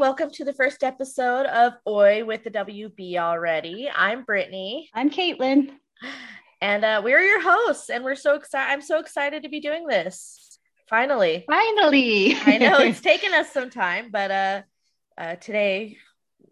Welcome to the first episode of Oi with the WB already. I'm Brittany. I'm Caitlin. And uh, we're your hosts, and we're so excited. I'm so excited to be doing this. Finally. Finally. I know it's taken us some time, but uh, uh, today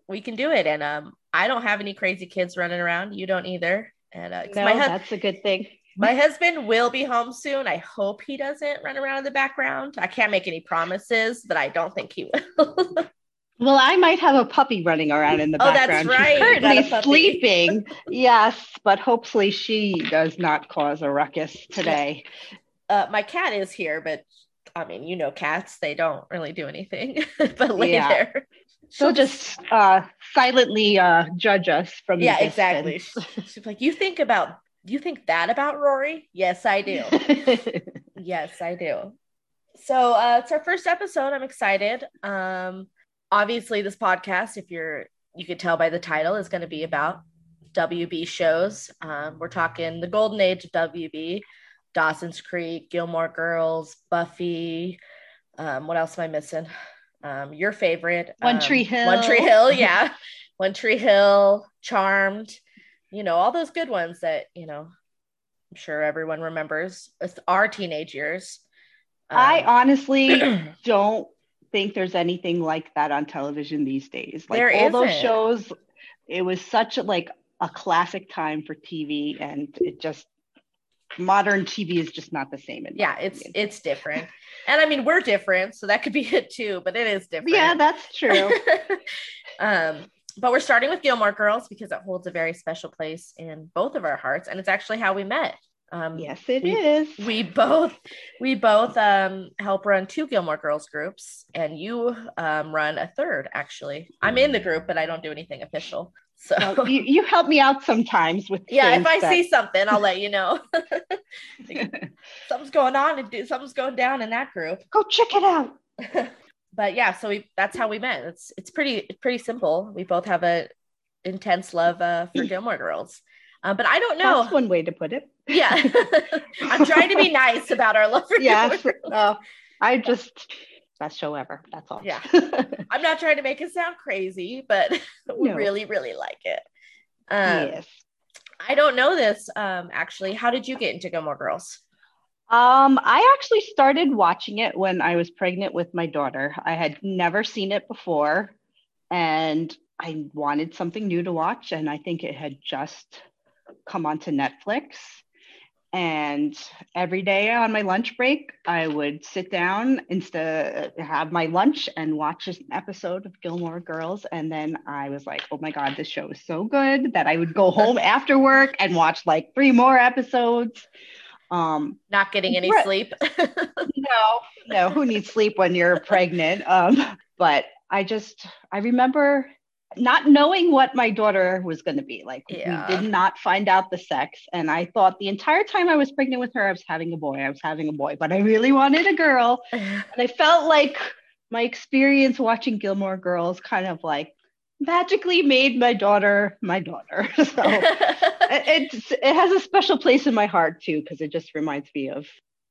we can do it. And um, I don't have any crazy kids running around. You don't either. And uh, no, that's a good thing. My husband will be home soon. I hope he doesn't run around in the background. I can't make any promises, but I don't think he will. well, I might have a puppy running around in the oh, background. That's right. She's currently sleeping. yes, but hopefully she does not cause a ruckus today. Uh, my cat is here, but I mean, you know, cats, they don't really do anything but lay yeah. She'll just uh, silently uh, judge us from the yeah, exactly. She's like, you think about you think that about Rory? Yes, I do. yes, I do. So uh, it's our first episode. I'm excited. Um, obviously, this podcast, if you're you could tell by the title, is going to be about WB shows. Um, we're talking the golden age of WB, Dawson's Creek, Gilmore Girls, Buffy. Um, what else am I missing? Um, your favorite, One Tree Hill. One Tree Hill, yeah. One Tree Hill, Charmed you know, all those good ones that, you know, I'm sure everyone remembers it's our teenage years. Um, I honestly don't think there's anything like that on television these days. Like there all isn't. those shows, it was such a like a classic time for TV and it just modern TV is just not the same. yeah, it's opinion. it's different. and I mean we're different, so that could be it too, but it is different. Yeah, that's true. um but we're starting with Gilmore Girls because it holds a very special place in both of our hearts, and it's actually how we met. Um, yes, it we, is. we, both we both um, help run two Gilmore Girls groups, and you um, run a third. Actually, I'm in the group, but I don't do anything official. So well, you, you help me out sometimes with yeah. If I that... see something, I'll let you know. something's going on and something's going down in that group. Go check it out but yeah, so we that's how we met. It's it's pretty pretty simple. We both have a intense love uh, for Gilmore Girls. Uh, but I don't know. That's one way to put it. Yeah, I'm trying to be nice about our love for yeah, Uh, I just best show ever. That's all. Yeah, I'm not trying to make it sound crazy, but we no. really really like it. Um, yes. I don't know this um, actually. How did you get into Gilmore Girls? Um, I actually started watching it when I was pregnant with my daughter. I had never seen it before and I wanted something new to watch. And I think it had just come onto Netflix. And every day on my lunch break, I would sit down instead have my lunch and watch an episode of Gilmore Girls. And then I was like, oh my God, this show is so good that I would go home after work and watch like three more episodes. Um, not getting any sleep. no, no, who needs sleep when you're pregnant? Um, but I just, I remember not knowing what my daughter was going to be like. Yeah. We did not find out the sex. And I thought the entire time I was pregnant with her, I was having a boy. I was having a boy, but I really wanted a girl. and I felt like my experience watching Gilmore Girls kind of like magically made my daughter my daughter. So it's it has a special place in my heart too because it just reminds me of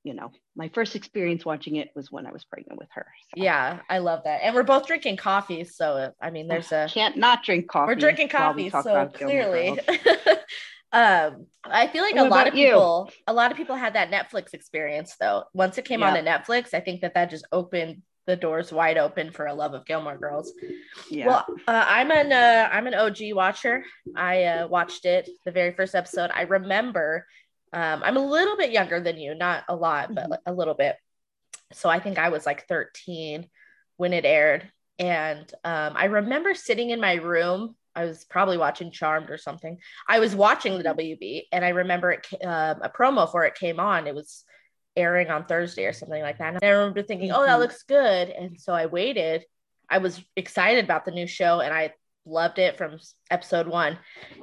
you know my first experience watching it was when I was pregnant with her. So. Yeah, I love that, and we're both drinking coffee, so I mean, there's a can't not drink coffee. We're drinking coffee, so clearly. um, I feel like what a lot of people, you? a lot of people had that Netflix experience though. Once it came yeah. on to Netflix, I think that that just opened the doors wide open for a love of Gilmore Girls. Yeah. Well, uh, I'm an uh, I'm an OG watcher. I uh, watched it the very first episode. I remember. Um, I'm a little bit younger than you, not a lot, but mm-hmm. a little bit. So I think I was like 13 when it aired, and um, I remember sitting in my room. I was probably watching Charmed or something. I was watching the WB, and I remember it, uh, a promo for it came on. It was airing on Thursday or something like that. And I remember thinking, oh, that mm-hmm. looks good. And so I waited. I was excited about the new show and I loved it from episode one.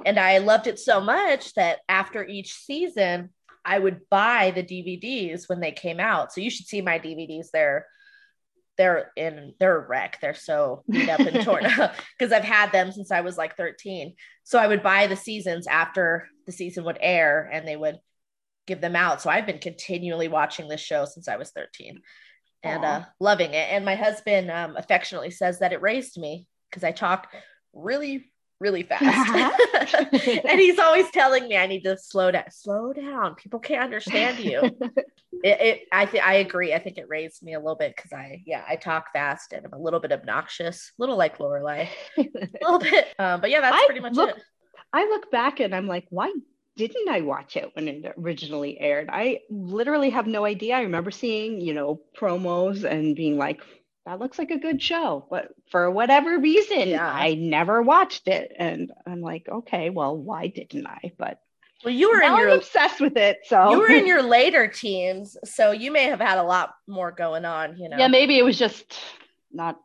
And I loved it so much that after each season, I would buy the DVDs when they came out. So you should see my DVDs. They're they're in they're a wreck. They're so beat up and torn up because I've had them since I was like 13. So I would buy the seasons after the season would air and they would give them out. So I've been continually watching this show since I was 13. and uh, loving it. And my husband um, affectionately says that it raised me because I talk really, really fast. and he's always telling me I need to slow down. Slow down. People can't understand you. it, it, I think I agree. I think it raised me a little bit because I, yeah, I talk fast and I'm a little bit obnoxious, a little like Lorelai, a little bit. Um, but yeah, that's I pretty much look, it. I look back and I'm like, why didn't I watch it when it originally aired? I literally have no idea. I remember seeing, you know, promos and being like, that looks like a good show. But for whatever reason, yeah. I never watched it. And I'm like, okay, well, why didn't I? But well, you were in your I'm obsessed with it. So you were in your later teens, so you may have had a lot more going on, you know. Yeah, maybe it was just not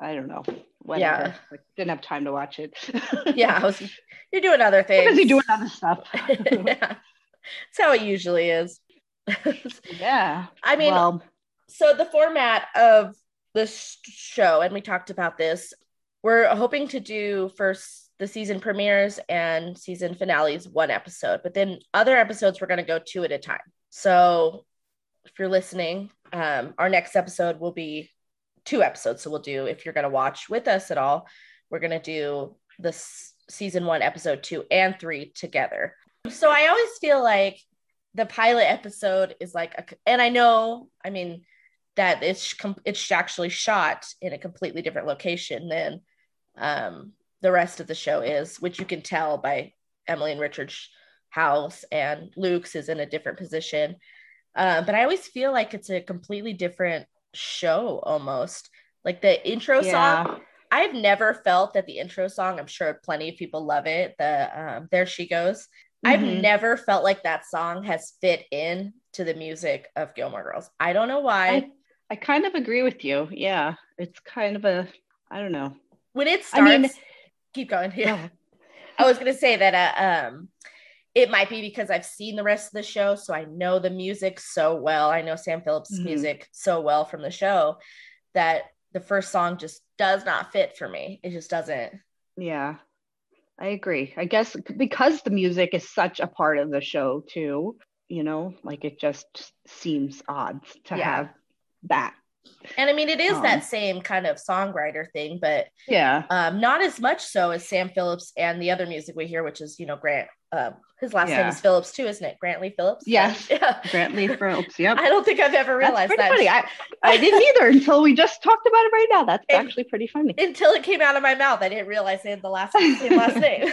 I don't know. Whatever. Yeah. Like, didn't have time to watch it. yeah, was, you're doing other things. Busy doing other stuff. yeah. That's how it usually is. yeah. I mean, well, so the format of the show, and we talked about this, we're hoping to do first the season premieres and season finales one episode, but then other episodes we're going to go two at a time. So if you're listening, um, our next episode will be two episodes. So we'll do, if you're going to watch with us at all, we're going to do this season one, episode two and three together. So I always feel like the pilot episode is like, a, and I know, I mean, that it's it's actually shot in a completely different location than um, the rest of the show is, which you can tell by Emily and Richard's house, and Luke's is in a different position. Uh, but I always feel like it's a completely different show almost. Like the intro yeah. song, I've never felt that the intro song, I'm sure plenty of people love it. The um, There She Goes. Mm-hmm. I've never felt like that song has fit in to the music of Gilmore Girls. I don't know why. I, I kind of agree with you. Yeah. It's kind of a, I don't know. When it starts, I mean, keep going. Yeah. I was going to say that uh, um, it might be because I've seen the rest of the show, so I know the music so well. I know Sam Phillips' mm-hmm. music so well from the show that the first song just does not fit for me. It just doesn't. Yeah, I agree. I guess because the music is such a part of the show too, you know, like it just seems odd to yeah. have that. And I mean, it is um, that same kind of songwriter thing, but yeah, um, not as much so as Sam Phillips and the other music we hear, which is you know Grant. Um, his last yeah. name is Phillips too, isn't it? Grant-Lee Phillips. Yes, yeah. Grant-Lee Phillips. Yep. I don't think I've ever realized that. Funny. I, I didn't either until we just talked about it right now. That's it, actually pretty funny. Until it came out of my mouth, I didn't realize they had the last same last name.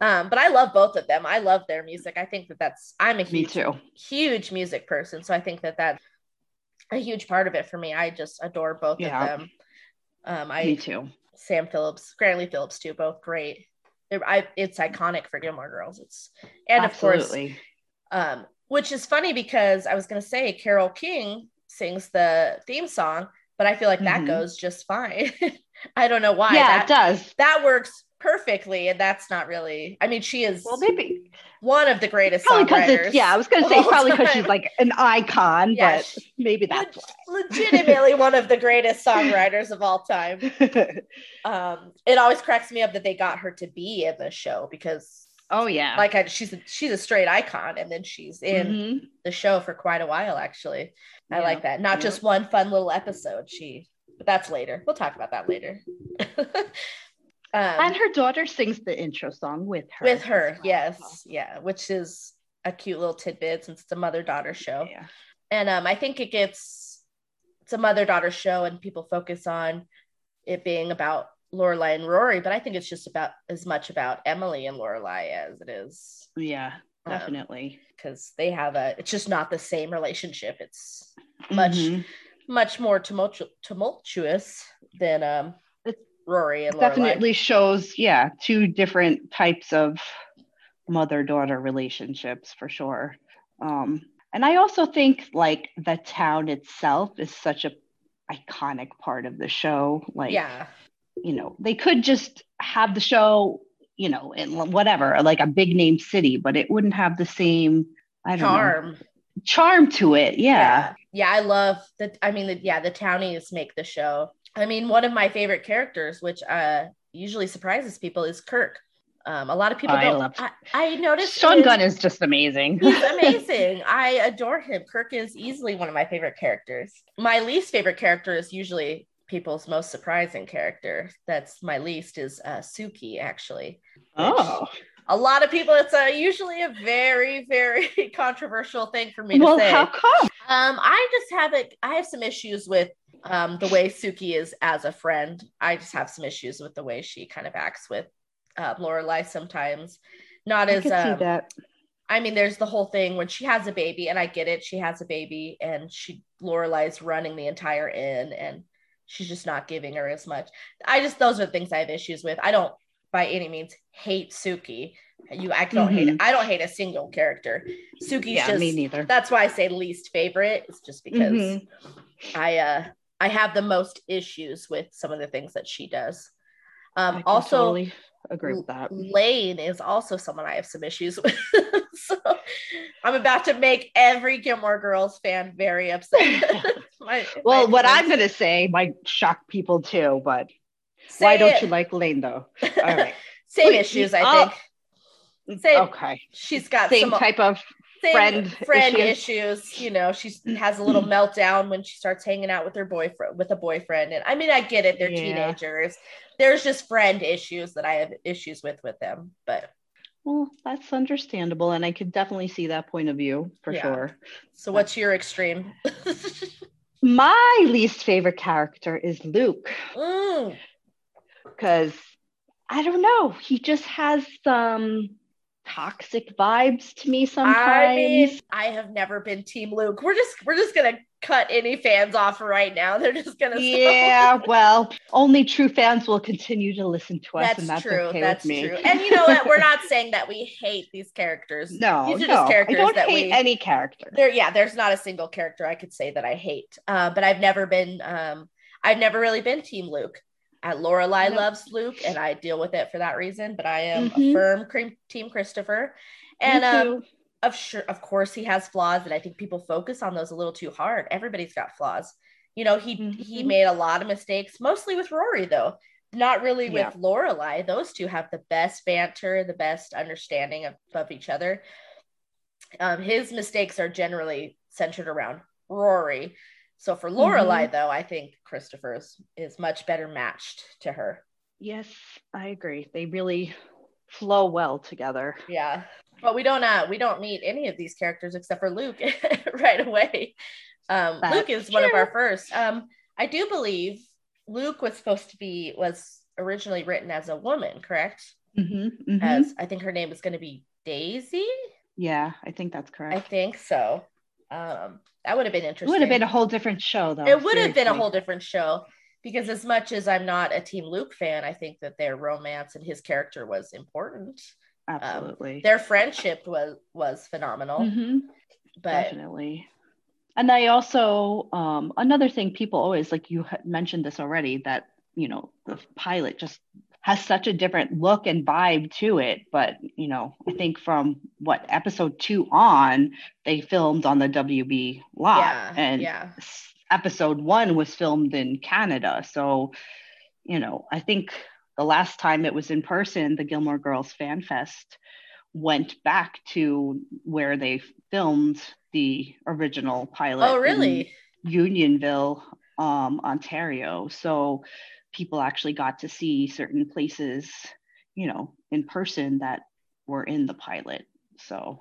um, but I love both of them. I love their music. I think that that's. I'm a huge, too. huge music person, so I think that that a huge part of it for me. I just adore both yeah. of them. Um, I me too. Sam Phillips, Grant-Lee Phillips too, both great. I, it's iconic for Gilmore Girls. It's and Absolutely. of course, um, which is funny because I was going to say Carole King sings the theme song, but I feel like that mm-hmm. goes just fine. I don't know why. Yeah, that, it does. That works perfectly, and that's not really. I mean, she is well, maybe one of the greatest probably because yeah. I was going to say probably because she's like an icon, yeah, but maybe that's le- legitimately one of the greatest songwriters of all time. Um, it always cracks me up that they got her to be in the show because oh yeah, like I, she's a, she's a straight icon, and then she's in mm-hmm. the show for quite a while. Actually, I yeah. like that. Not yeah. just one fun little episode. She, but that's later. We'll talk about that later. Um, and her daughter sings the intro song with her. With her, well. yes, yeah, which is a cute little tidbit since it's a mother daughter show. Yeah. And um, I think it gets it's a mother daughter show, and people focus on it being about Lorelai and Rory, but I think it's just about as much about Emily and Lorelai as it is. Yeah, um, definitely. Because um, they have a, it's just not the same relationship. It's much, mm-hmm. much more tumultu- tumultuous than um Rory and definitely shows, yeah, two different types of mother daughter relationships for sure. Um, and I also think like the town itself is such a iconic part of the show. Like, yeah, you know, they could just have the show, you know, in whatever, like a big name city, but it wouldn't have the same I don't charm. Know, charm to it. Yeah. yeah. Yeah, I love that. I mean, the, yeah, the townies make the show I mean, one of my favorite characters, which uh, usually surprises people, is Kirk. Um, a lot of people I don't. love- I, I noticed Sean his- Gunn is just amazing. He's amazing. I adore him. Kirk is easily one of my favorite characters. My least favorite character is usually people's most surprising character. That's my least is uh, Sookie, actually. oh, A lot of people, it's a, usually a very, very controversial thing for me to well, say. how come? Um, I just have it. I have some issues with um, the way Sookie is as a friend. I just have some issues with the way she kind of acts with uh, Lorelai sometimes. Not I as um, that. I mean, there's the whole thing when she has a baby, and I get it. She has a baby, and she Lorelai's running the entire inn, and she's just not giving her as much. I just those are the things I have issues with. I don't by any means hate Sookie. You, I don't hate. Mhm. I don't hate a single character. Sookie's Yeah, just me neither. that's why I say least favorite. It's just because Mhm. I uh I have the most issues with some of the things that she does. Um also totally agree with that. Lane is also someone I have some issues with. so I'm about to make every Gilmore Girls fan very upset. My- Well, my what I'm going to say might shock people too, but Say why don't you like Lane though? All right. Same issues, I think. Same. Okay. She's got Same some type of same friend friend issues. issues. You know, she has a little meltdown when she starts hanging out with her boyfriend with a boyfriend. And I mean, I get it; they're Yeah. teenagers. There's just friend issues that I have issues with with them. But Well, that's understandable, and I could definitely see that point of view for Yeah. sure. so, what's your extreme? My least favorite character is Luke Mm, because I don't know, he just has some toxic vibes to me sometimes. I mean, I have never been Team Luke. We're just we're just gonna cut any fans off right now. They're just gonna. yeah, well, only true fans will continue to listen to us, That's, and that's true. okay that's true. And you know what? We're not saying that we hate these characters. no, these are no, just characters I don't that hate we. any character. there yeah there's not a single character i could say that i hate uh, but i've never been um, i've never really been team luke uh, lorelai loves luke and i deal with it for that reason but i am Mhm. a firm cream, team christopher. And um, of sure of course he has flaws and i think people focus on those a little too hard. Everybody's got flaws. You know he he Mhm. made a lot of mistakes mostly with rory though not really Yeah. with lorelai those two have the best banter the best understanding of, of each other. Um, his mistakes are generally centered around rory so for lorelai though i think christopher is, is much better matched to her Yes, I agree. They really flow well together. Yeah. But we don't uh we don't meet any of these characters except for Luke right away. Um Luke is one of our first. Um I do believe Luke was supposed to be was originally written as a woman, correct? Mm-hmm, mm-hmm. As I think her name is going to be Daisy. Yeah, I think that's correct. I think so. Um that would have been interesting. It would have been a whole different show, though. it would have been a whole different show because as much as I'm not a Team Luke fan, I think that their romance and his character was important. Absolutely. Their friendship was was phenomenal. Mhm, But Definitely. And I also, um, another thing people always, like you mentioned this already, that, you know, the pilot just has such a different look and vibe to it. But, you know, I think from what episode two on, they filmed on the WB lot. yeah, and yeah. episode one was filmed in Canada. So, you know, I think the last time it was in person, the Gilmore Girls Fan Fest went back to where they filmed the original pilot. Oh, really? Unionville, um, Ontario. So people actually got to see certain places, you know, in person that were in the pilot. So,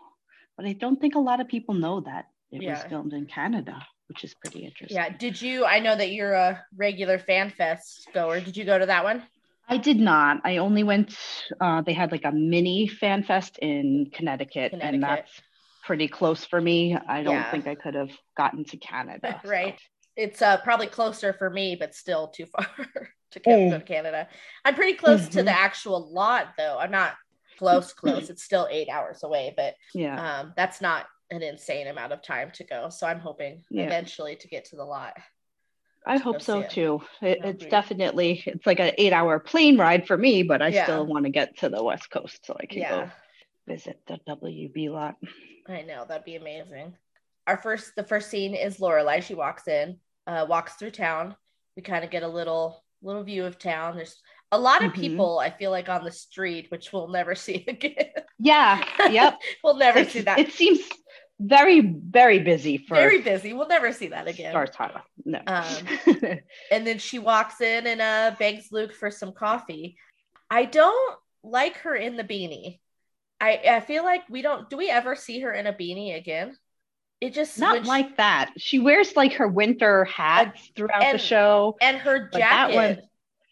but I don't think a lot of people know that it was filmed in Canada, which is pretty interesting. Yeah. Did you? I know that you're a regular fan fest goer. Did you go to that one? I did not. I only went, uh, they had like a mini fan fest in Connecticut, Connecticut. and that's pretty close for me. I don't Yeah. think I could have gotten to Canada. so. right. It's uh, probably closer for me, but still too far to go to Mm. Canada. I'm pretty close to Mhm. the actual lot, though. I'm not close, close. It's still eight hours away, but Yeah. um, that's not an insane amount of time to go. So I'm hoping Yeah. eventually to get to the lot. I hope so it. too. It, it's definitely it's like an eight hour plane ride for me, but I Yeah. still want to get to the west coast so I can Yeah. go visit the WB lot. I know that'd be amazing. Our first, the first scene is Lorelai. She walks in, uh, walks through town. We kind of get a little, little view of town. There's a lot of mm-hmm. people i feel like on the street which we'll never see again. Yeah yep. We'll never it's, see that. it seems very very busy for very busy. We'll never see that again. Star Tyler. no. Um, and then she walks in and uh begs luke for some coffee. I don't like her in the beanie. I i feel like we don't do we ever see her in a beanie again it just not like she, that she wears like her winter hats throughout and, the show and her jacket that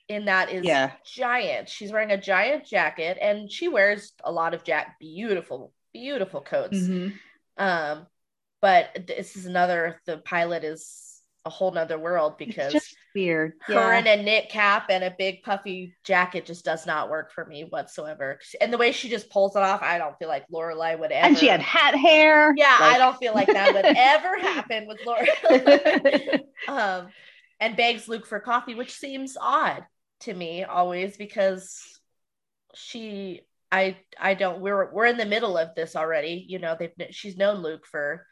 in that is yeah. giant she's wearing a giant jacket and she wears a lot of jack beautiful beautiful coats mm-hmm um, but this is another. The pilot is a whole nother world because weird. Her yeah. in a knit cap and a big puffy jacket just does not work for me whatsoever. And the way she just pulls it off, I don't feel like Lorelai would ever. And she had hat hair. Yeah, like... I don't feel like that would ever happen with Lorelai. um, and begs Luke for coffee, which seems odd to me always because she I I don't we're we're in the middle of this already. You know, they've she's known Luke for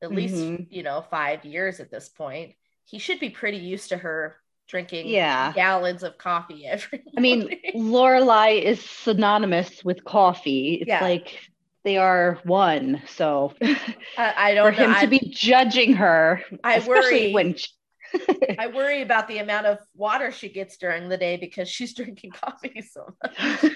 at mm-hmm. least, you know, 5 years at this point. He should be pretty used to her drinking yeah. gallons of coffee every I mean, Lorelai is synonymous with coffee. It's yeah. like they are one. So I, I don't for know. him I, to be judging her, I worry when I worry about the amount of water she gets during the day because she's drinking coffee so much.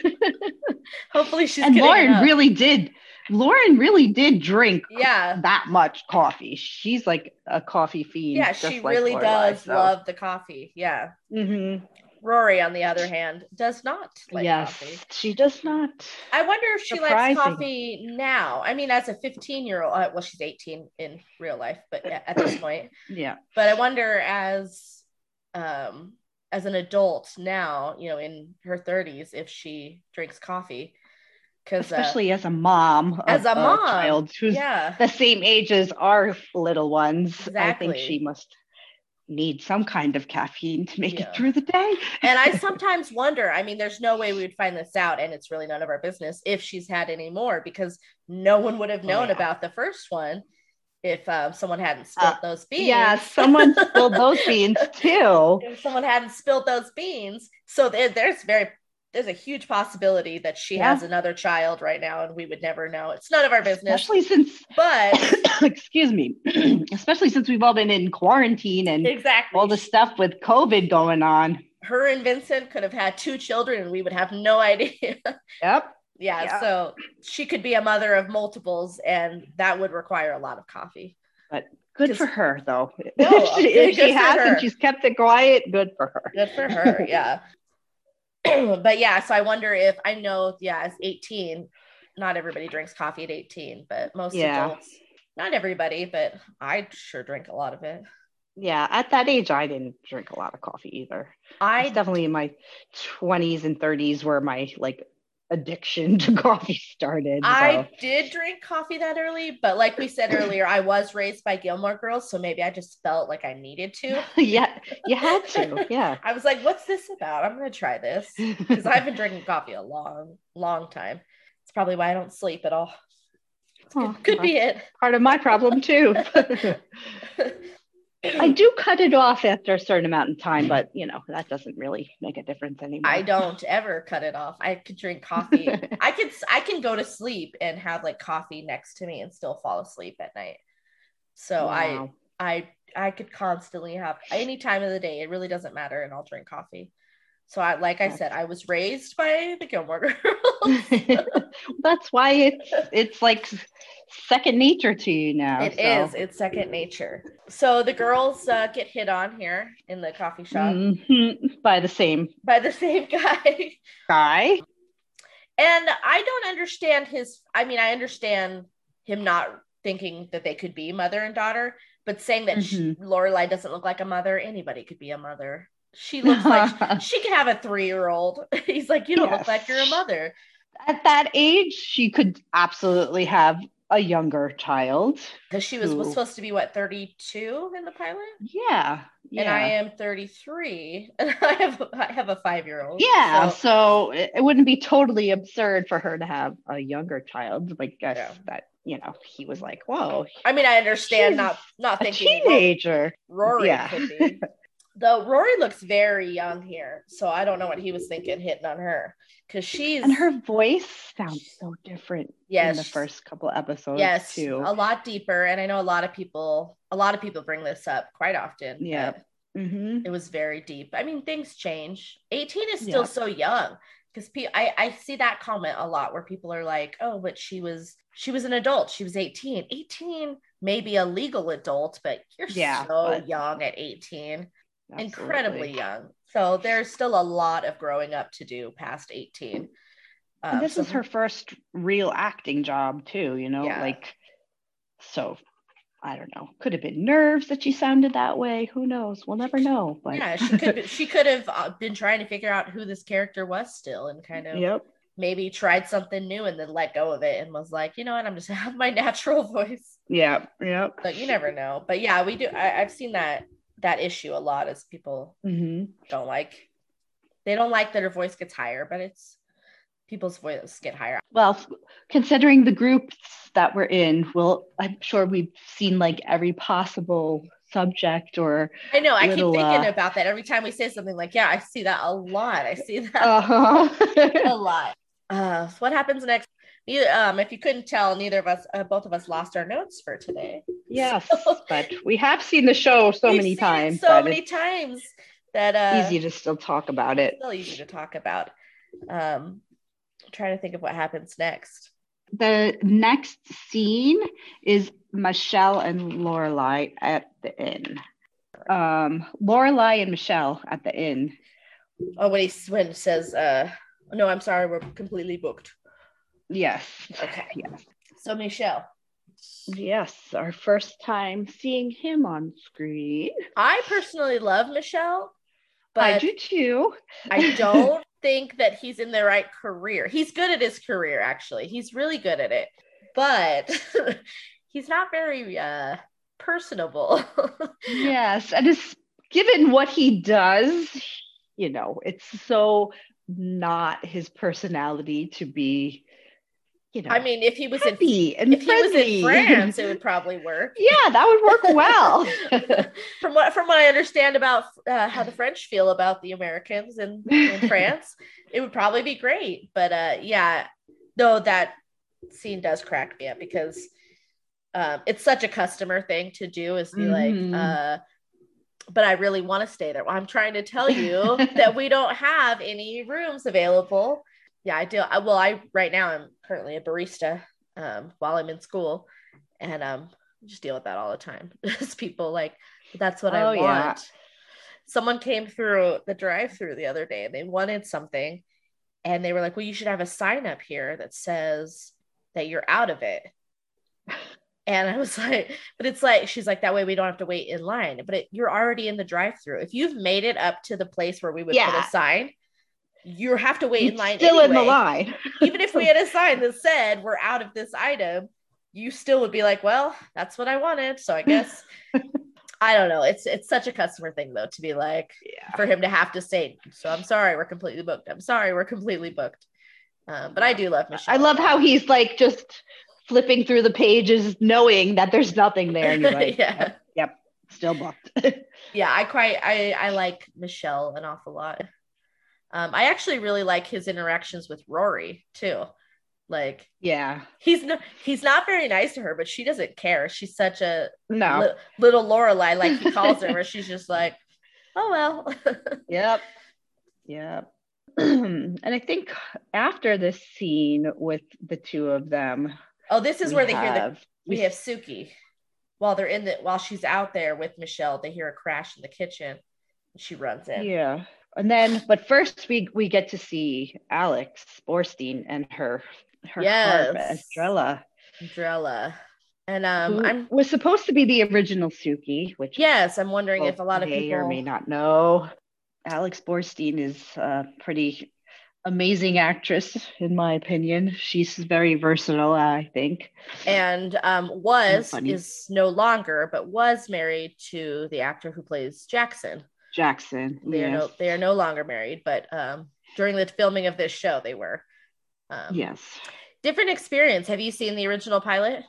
Hopefully she's and Lauren enough. really did. Lauren really did drink yeah that much coffee. She's like a coffee fiend. Yeah, she like really Lorelai, does so. love the coffee. Yeah. Mm-hmm. Rory, on the other hand, does not like yes, coffee. She does not. I wonder if she Surprising. likes coffee now. I mean, as a 15 year old, uh, well, she's 18 in real life, but at this point, yeah. But I wonder as um as an adult now, you know, in her 30s, if she drinks coffee. Because uh, especially uh, as a mom, as a, a mom, child who's yeah. the same age as our little ones, exactly. I think she must need some kind of caffeine to make yeah. it through the day. and I sometimes wonder, I mean, there's no way we would find this out, and it's really none of our business if she's had any more because no one would have oh, known oh, yeah. about the first one if uh, someone hadn't spilled uh, those beans. Yeah, someone spilled those beans too. If someone hadn't spilled those beans. So there, there's very there's a huge possibility that she yeah. has another child right now and we would never know. It's none of our business. Especially since but excuse me, especially since we've all been in quarantine and exactly all the stuff with COVID going on. Her and Vincent could have had two children and we would have no idea. Yep. yeah, yeah, so she could be a mother of multiples and that would require a lot of coffee. But good for her though. No, if she, if she has and she's kept it quiet, good for her. Good for her. Yeah. but yeah, so I wonder if I know, yeah, as 18, not everybody drinks coffee at 18, but most yeah. adults, not everybody, but I sure drink a lot of it. Yeah, at that age, I didn't drink a lot of coffee either. I definitely in my 20s and 30s where my like addiction to coffee started. So. I did drink coffee that early, but like we said earlier, I was raised by Gilmore Girls, so maybe I just felt like I needed to. yeah, you had to. Yeah. I was like, "What's this about? I'm gonna try this," because I've been drinking coffee a long, long time. It's probably why I don't sleep at all. Oh, could, could be it. Part of my problem too. I do cut it off after a certain amount of time, but you know, that doesn't really make a difference anymore. I don't ever cut it off. I could drink coffee. I could I can go to sleep and have like coffee next to me and still fall asleep at night. So wow. I I I could constantly have any time of the day. It really doesn't matter and I'll drink coffee. So I like I said, I was raised by the Gilmore Girls. That's why it's it's like second nature to you now. It so. is. It's second nature. So the girls uh, get hit on here in the coffee shop mm-hmm. by the same by the same guy. Guy. And I don't understand his. I mean, I understand him not thinking that they could be mother and daughter, but saying that mm-hmm. Lorelai doesn't look like a mother, anybody could be a mother. She looks like she could have a three year old. He's like, you don't yes. look like you're a mother. At that age, she could absolutely have a younger child. Because she was, who... was supposed to be what, 32 in the pilot? Yeah. yeah. And I am 33 and I have I have a five year old. Yeah. So. so. it wouldn't be totally absurd for her to have a younger child. I guess yeah. that you know, he was like, whoa. I mean, I understand not not thinking teenager. Rory yeah. Though Rory looks very young here, so I don't know what he was thinking hitting on her because she's and her voice sounds so different. Yes, in the first couple episodes. Yes, too. a lot deeper, and I know a lot of people, a lot of people bring this up quite often. Yeah, mm-hmm. it was very deep. I mean, things change. Eighteen is still so young because pe- I I see that comment a lot where people are like, oh, but she was she was an adult. She was 18. 18 maybe a legal adult, but you're yeah, so but... young at 18. Absolutely. Incredibly young. So there's still a lot of growing up to do past 18. Um, and this so, is her first real acting job too, you know, yeah. like so I don't know. Could have been nerves that she sounded that way. Who knows? We'll never know. But yeah, she could she could have uh, been trying to figure out who this character was still, and kind of yep. maybe tried something new and then let go of it and was like, you know what, I'm just have my natural voice. Yeah, yeah. But you never know. But yeah, we do. I, have seen that that issue a lot as people mm-hmm. don't like they don't like that her voice gets higher but it's people's voices get higher well considering the groups that we're in well i'm sure we've seen like every possible subject or i know i little, keep thinking uh, about that every time we say something like yeah i see that a lot i see that uh-huh. a lot uh what happens next um, if you couldn't tell, neither of us, uh, both of us, lost our notes for today. Yes, but we have seen the show so many times. So many times that uh, easy to still talk about it. Still easy to talk about. Um, trying to think of what happens next. The next scene is Michel and Lorelai at the inn. Um, Lorelai and Michel at the inn. Oh, when he when says, uh, "No, I'm sorry, we're completely booked." Yes. Okay. Yes. So Michel. Yes, our first time seeing him on screen. I personally love Michel, but I do too. I don't think that he's in the right career. He's good at his career, actually. He's really good at it, but he's not very uh, personable. yes, and it's given what he does, you know, it's so not his personality to be you know, I mean, if he was in if friendly. he was in France, it would probably work. Yeah, that would work well. from what from what I understand about uh, how the French feel about the Americans in, in France, it would probably be great. But uh, yeah, though that scene does crack me up because um, it's such a customer thing to do is be mm-hmm. like, uh, but I really want to stay there. Well, I'm trying to tell you that we don't have any rooms available yeah, I do. I, well, I right now I'm currently a barista um, while I'm in school, and um, just deal with that all the time. As people like, that's what oh, I want. Yeah. Someone came through the drive-through the other day, and they wanted something, and they were like, "Well, you should have a sign up here that says that you're out of it." And I was like, but it's like, she's like, that way we don't have to wait in line. But it, you're already in the drive through. If you've made it up to the place where we would yeah. put a sign, you have to wait in line. Still anyway. in the line. Even if we had a sign that said we're out of this item, you still would be like, well, that's what I wanted. So I guess I don't know. It's it's such a customer thing though to be like yeah. for him to have to say, so I'm sorry, we're completely booked. I'm sorry, we're completely booked. Um, but I do love Michel. I love how he's like just flipping through the pages, knowing that there's nothing there, and you're like, yeah. Yep, yep still booked. yeah, I quite I I like Michel an awful lot. Um, I actually really like his interactions with Rory too. Like, yeah, he's no, he's not very nice to her, but she doesn't care. She's such a no li- little Lorelai, like he calls her, where she's just like, oh well. yep, yep. and I think after this scene with the two of them, oh, this is where they have, hear the we have Sookie while they're in the while she's out there with Michel. They hear a crash in the kitchen. She runs in. Yeah, and then, but first we we get to see Alex Borstein and her her yes. harp, Estrella. Estrella. And um, I'm was supposed to be the original Sookie, which yes, I'm wondering if a lot of people or may not know. Alex Borstein is a pretty amazing actress, in my opinion. She's very versatile, I think. And um, was is no longer, but was married to the actor who plays Jackson. Jackson. They yes. are no they are no longer married, but um, during the filming of this show, they were. Um, yes. Different experience. Have you seen the original pilot?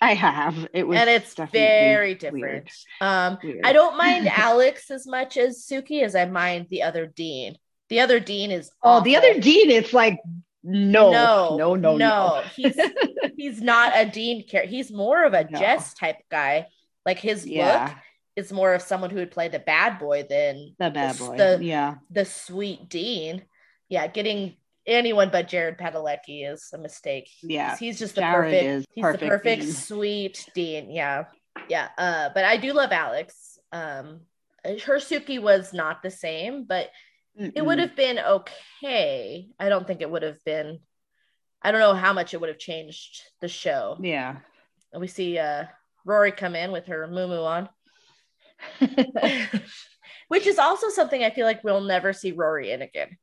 I have. It was and it's very different. Weird. Um, weird. I don't mind Alex as much as Sookie as I mind the other Dean. The other Dean is oh, awful. the other Dean. It's like no, no, no, no, no. he's he's not a Dean character. He's more of a no. Jess type guy. Like his yeah. look is more of someone who would play the bad boy than the bad boy. The, yeah, the sweet Dean. Yeah, getting anyone but Jared Padalecki is a mistake. Yeah, he's just the Jared perfect. he's perfect the perfect Dean. sweet Dean. Yeah, yeah. Uh, but I do love Alex. Um, her Sookie was not the same, but Mm-mm. it would have been okay. I don't think it would have been. I don't know how much it would have changed the show. Yeah. And we see uh, Rory come in with her moo on. Which is also something I feel like we'll never see Rory in again.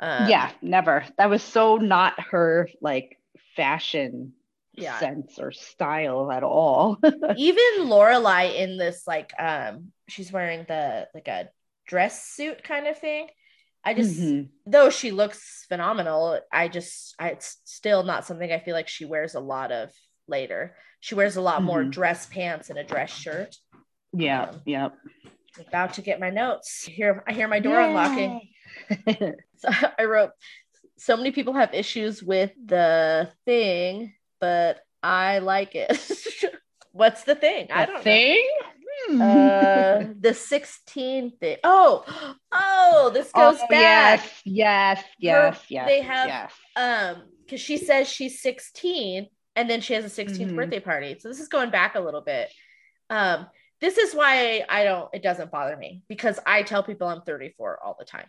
Um, yeah, never. That was so not her like fashion yeah. sense or style at all. Even Lorelai in this like um she's wearing the like a dress suit kind of thing. I just mm-hmm. though she looks phenomenal, I just I, it's still not something I feel like she wears a lot of later. She wears a lot mm-hmm. more dress pants and a dress shirt. Yeah, um, yep. About to get my notes. Here I hear my door Yay. unlocking. so I wrote so many people have issues with the thing, but I like it. What's the thing? The I don't thing? know. uh the 16 thing. Oh, oh, this goes oh, back. Yes, yes, yes, Her, yes. They have yes. um because she says she's 16 and then she has a 16th mm-hmm. birthday party. So this is going back a little bit. Um, this is why I don't it doesn't bother me because I tell people I'm 34 all the time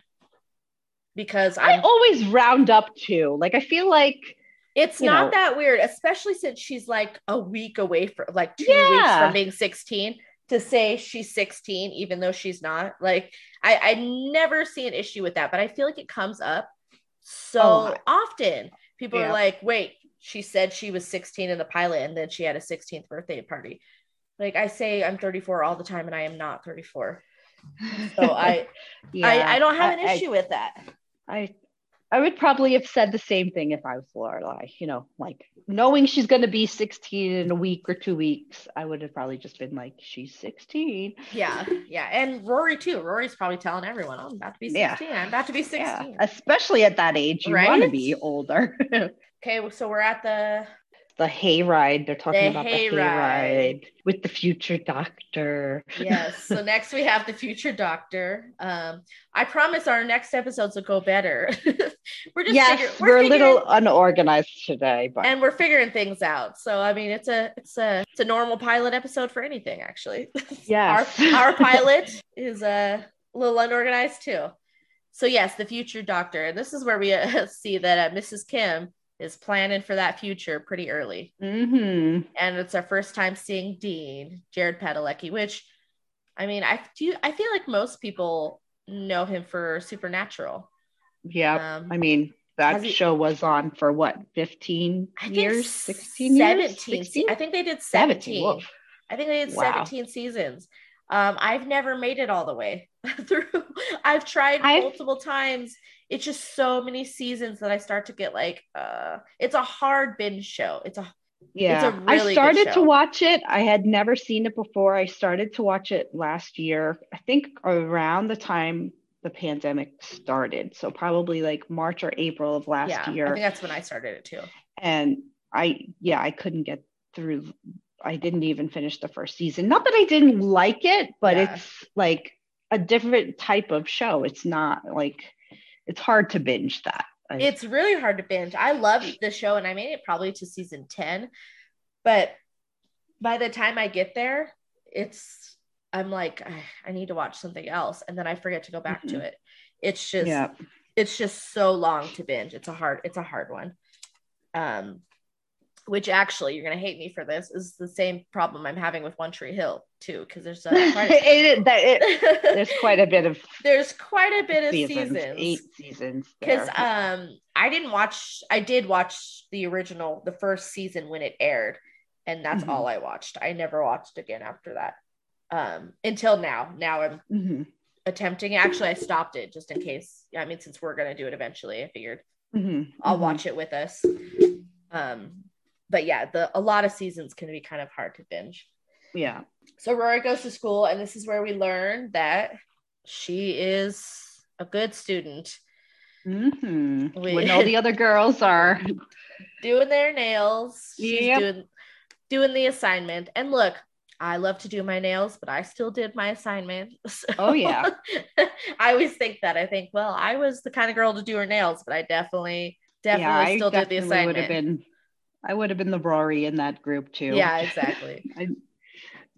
because I'm, i always round up to like I feel like it's not know, that weird, especially since she's like a week away from like two yeah. weeks from being 16 to say she's 16 even though she's not like I I never see an issue with that, but I feel like it comes up so often. People yeah. are like, "Wait, she said she was 16 in the pilot and then she had a 16th birthday party." Like I say I'm 34 all the time and I am not 34. So I yeah, I, I don't have an issue I, with that. I I would probably have said the same thing if I was Lorelai, you know, like knowing she's going to be 16 in a week or two weeks, I would have probably just been like, she's 16. Yeah. Yeah. And Rory too. Rory's probably telling everyone, oh, I'm about to be 16. Yeah. I'm about to be 16. Yeah. Especially at that age, you right? want to be older. okay. So we're at the the hayride. They're talking the about hay the hayride with the future doctor. yes. So next we have the future doctor. Um, I promise our next episodes will go better. we're just yes, figure- we're, we're a little unorganized today, but and we're figuring things out. So I mean, it's a it's a it's a normal pilot episode for anything actually. Yeah. our, our pilot is a little unorganized too. So yes, the future doctor. And this is where we uh, see that uh, Mrs. Kim is planning for that future pretty early. Mm-hmm. And it's our first time seeing Dean, Jared Padalecki, which I mean, I do I feel like most people know him for Supernatural. Yeah. Um, I mean, that he, show was on for what, 15 years, 16 17, years? 16? I think they did 17. 17 I think they did wow. 17 seasons. Um, I've never made it all the way through. I've tried I've, multiple times it's just so many seasons that I start to get like uh it's a hard binge show. It's a yeah. It's a really I started to watch it. I had never seen it before. I started to watch it last year. I think around the time the pandemic started. So probably like March or April of last yeah, year. I think that's when I started it too. And I yeah, I couldn't get through I didn't even finish the first season. Not that I didn't like it, but yeah. it's like a different type of show. It's not like it's hard to binge that. It's really hard to binge. I love the show and I made it probably to season 10, but by the time I get there, it's I'm like I, I need to watch something else and then I forget to go back mm-hmm. to it. It's just yeah. it's just so long to binge. It's a hard it's a hard one. Um which actually you're gonna hate me for this is the same problem I'm having with One Tree Hill too, because there's a, quite a, it, it, there's quite a bit of there's quite a bit of seasons, seasons. eight seasons because um I didn't watch I did watch the original the first season when it aired and that's mm-hmm. all I watched I never watched again after that um until now now I'm mm-hmm. attempting actually I stopped it just in case I mean since we're gonna do it eventually I figured mm-hmm. I'll mm-hmm. watch it with us um but yeah, the a lot of seasons can be kind of hard to binge. Yeah. So Rory goes to school, and this is where we learn that she is a good student. Mm-hmm. We, when all the other girls are doing their nails, she's yep. doing doing the assignment. And look, I love to do my nails, but I still did my assignment. So oh yeah. I always think that. I think, well, I was the kind of girl to do her nails, but I definitely, definitely yeah, still definitely did the assignment. Would have been, I would have been the Rory in that group too. Yeah, exactly. I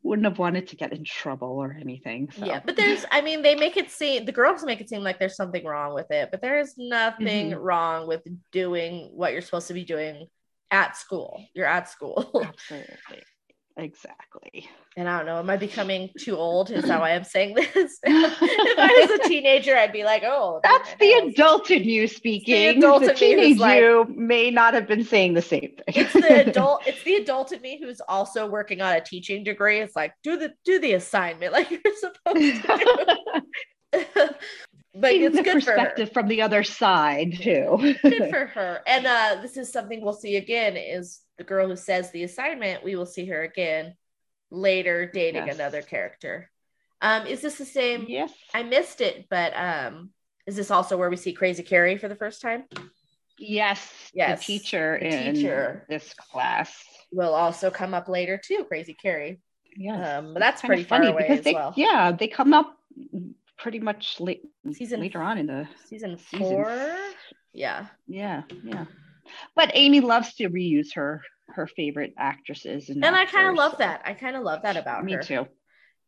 wouldn't have wanted to get in trouble or anything. So. Yeah, but there's, I mean, they make it seem the girls make it seem like there's something wrong with it, but there is nothing mm-hmm. wrong with doing what you're supposed to be doing at school. You're at school. Absolutely. Exactly. And I don't know, am I becoming too old? Is that why I'm saying this? if I was a teenager, I'd be like, oh, that's the adult in you speaking. The, the teenage like, you may not have been saying the same thing. it's the adult, it's the adult in me who's also working on a teaching degree. It's like, do the do the assignment like you're supposed to but it's the good perspective from the other side too. good for her. And uh, this is something we'll see again is the girl who says the assignment. We will see her again later dating yes. another character. Um, is this the same? Yes. I missed it, but um, is this also where we see Crazy Carrie for the first time? Yes. Yes. The teacher the in teacher this class will also come up later too. Crazy Carrie. Yeah. Um, but that's pretty funny because they, well. yeah, they come up pretty much late season later on in the season four. Season. Yeah. Yeah. Yeah. But Amy loves to reuse her her favorite actresses and, and actors, I kind of love so. that. I kind of love that about Me her. Me too.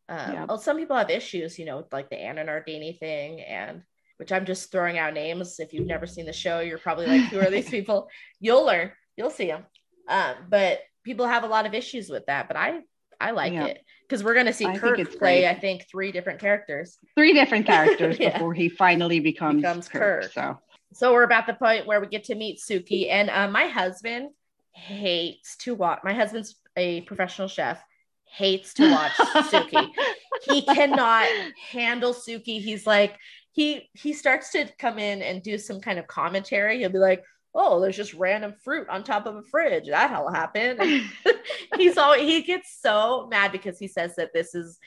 Um, yeah. Well, some people have issues, you know, with like the Anna Nardini thing, and which I'm just throwing out names. If you've never seen the show, you're probably like, who are these people? You'll learn. You'll see them. Um, but people have a lot of issues with that. But I I like yeah. it because we're gonna see I Kirk play. Great. I think three different characters. Three different characters yeah. before he finally becomes, becomes Kirk, Kirk. So. So we're about the point where we get to meet Sookie. and uh, my husband hates to watch. My husband's a professional chef, hates to watch Sookie. He cannot handle Sookie. He's like he he starts to come in and do some kind of commentary. He'll be like, oh, there's just random fruit on top of a fridge. That hell happened. he's all he gets so mad because he says that this is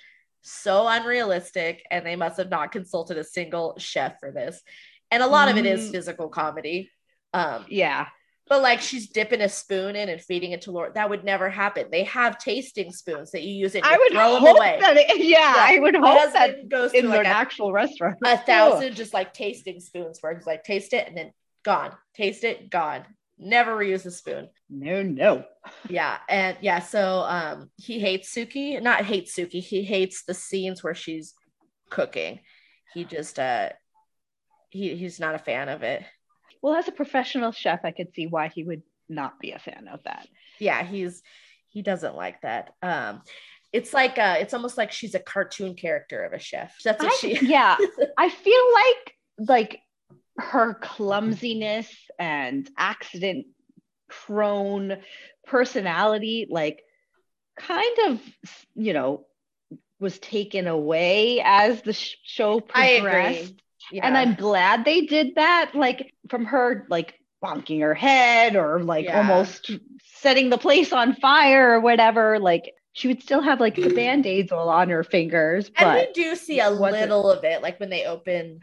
so unrealistic and they must have not consulted a single chef for this. And a lot mm. of it is mm. physical comedy. Um, yeah. But like she's dipping a spoon in and feeding it to Laura. That would never happen. They have tasting spoons that you use it. I would throw hope them away. That it, yeah, yeah, I would hope that goes in like an actual restaurant. A thousand just like tasting spoons where it's like taste it and then gone. Taste it, gone. Never reuse a spoon. No, no. yeah. And yeah, so um he hates Sookie, not hates Sookie, he hates the scenes where she's cooking. He just uh he he's not a fan of it. Well, as a professional chef, I could see why he would not be a fan of that. Yeah, he's he doesn't like that. Um it's like uh it's almost like she's a cartoon character of a chef. That's what I, she Yeah. I feel like like her clumsiness and accident prone personality like kind of you know was taken away as the sh- show progressed yeah. and i'm glad they did that like from her like bonking her head or like yeah. almost setting the place on fire or whatever like she would still have like the band-aids all on her fingers and we do see a little of it like when they open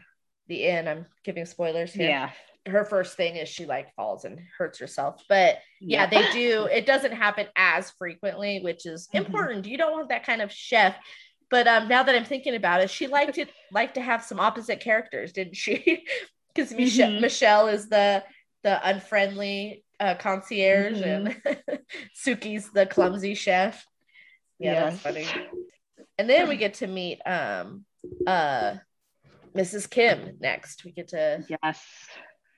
the end. I'm giving spoilers here. Yeah. Her first thing is she like falls and hurts herself. But yeah, yeah they do. It doesn't happen as frequently, which is mm-hmm. important. You don't want that kind of chef. But um, now that I'm thinking about it, she liked it like to have some opposite characters, didn't she? Because Michel, mm-hmm. Michel is the the unfriendly uh, concierge, mm-hmm. and Sookie's the clumsy chef. Yeah, yes. that's funny. And then we get to meet um uh Mrs. Kim next. We get to yes.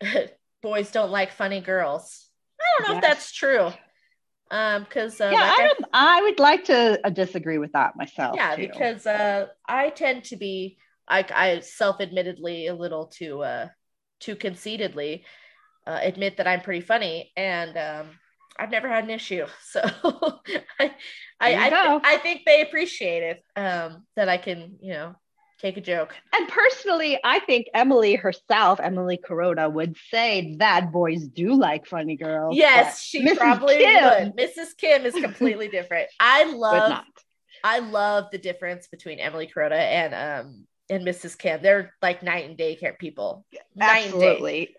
boys don't like funny girls. I don't know yes. if that's true. Um, because uh, yeah, like I don't. I, I, would like to uh, disagree with that myself. Yeah, too. because uh, I tend to be, I, I self-admittedly a little too, uh, too conceitedly, uh, admit that I'm pretty funny, and um, I've never had an issue. So I, I, I, th- I, think they appreciate it. Um, that I can, you know, take a joke. And personally, I think Emily herself, Emily Kuroda, would say that boys do like funny girls. Yes, she Mrs. probably Kim, would. Mrs. Kim is completely different. I love I love the difference between Emily Kuroda and um and Mrs. Kim. They're like night and day care people. Absolutely. And, day.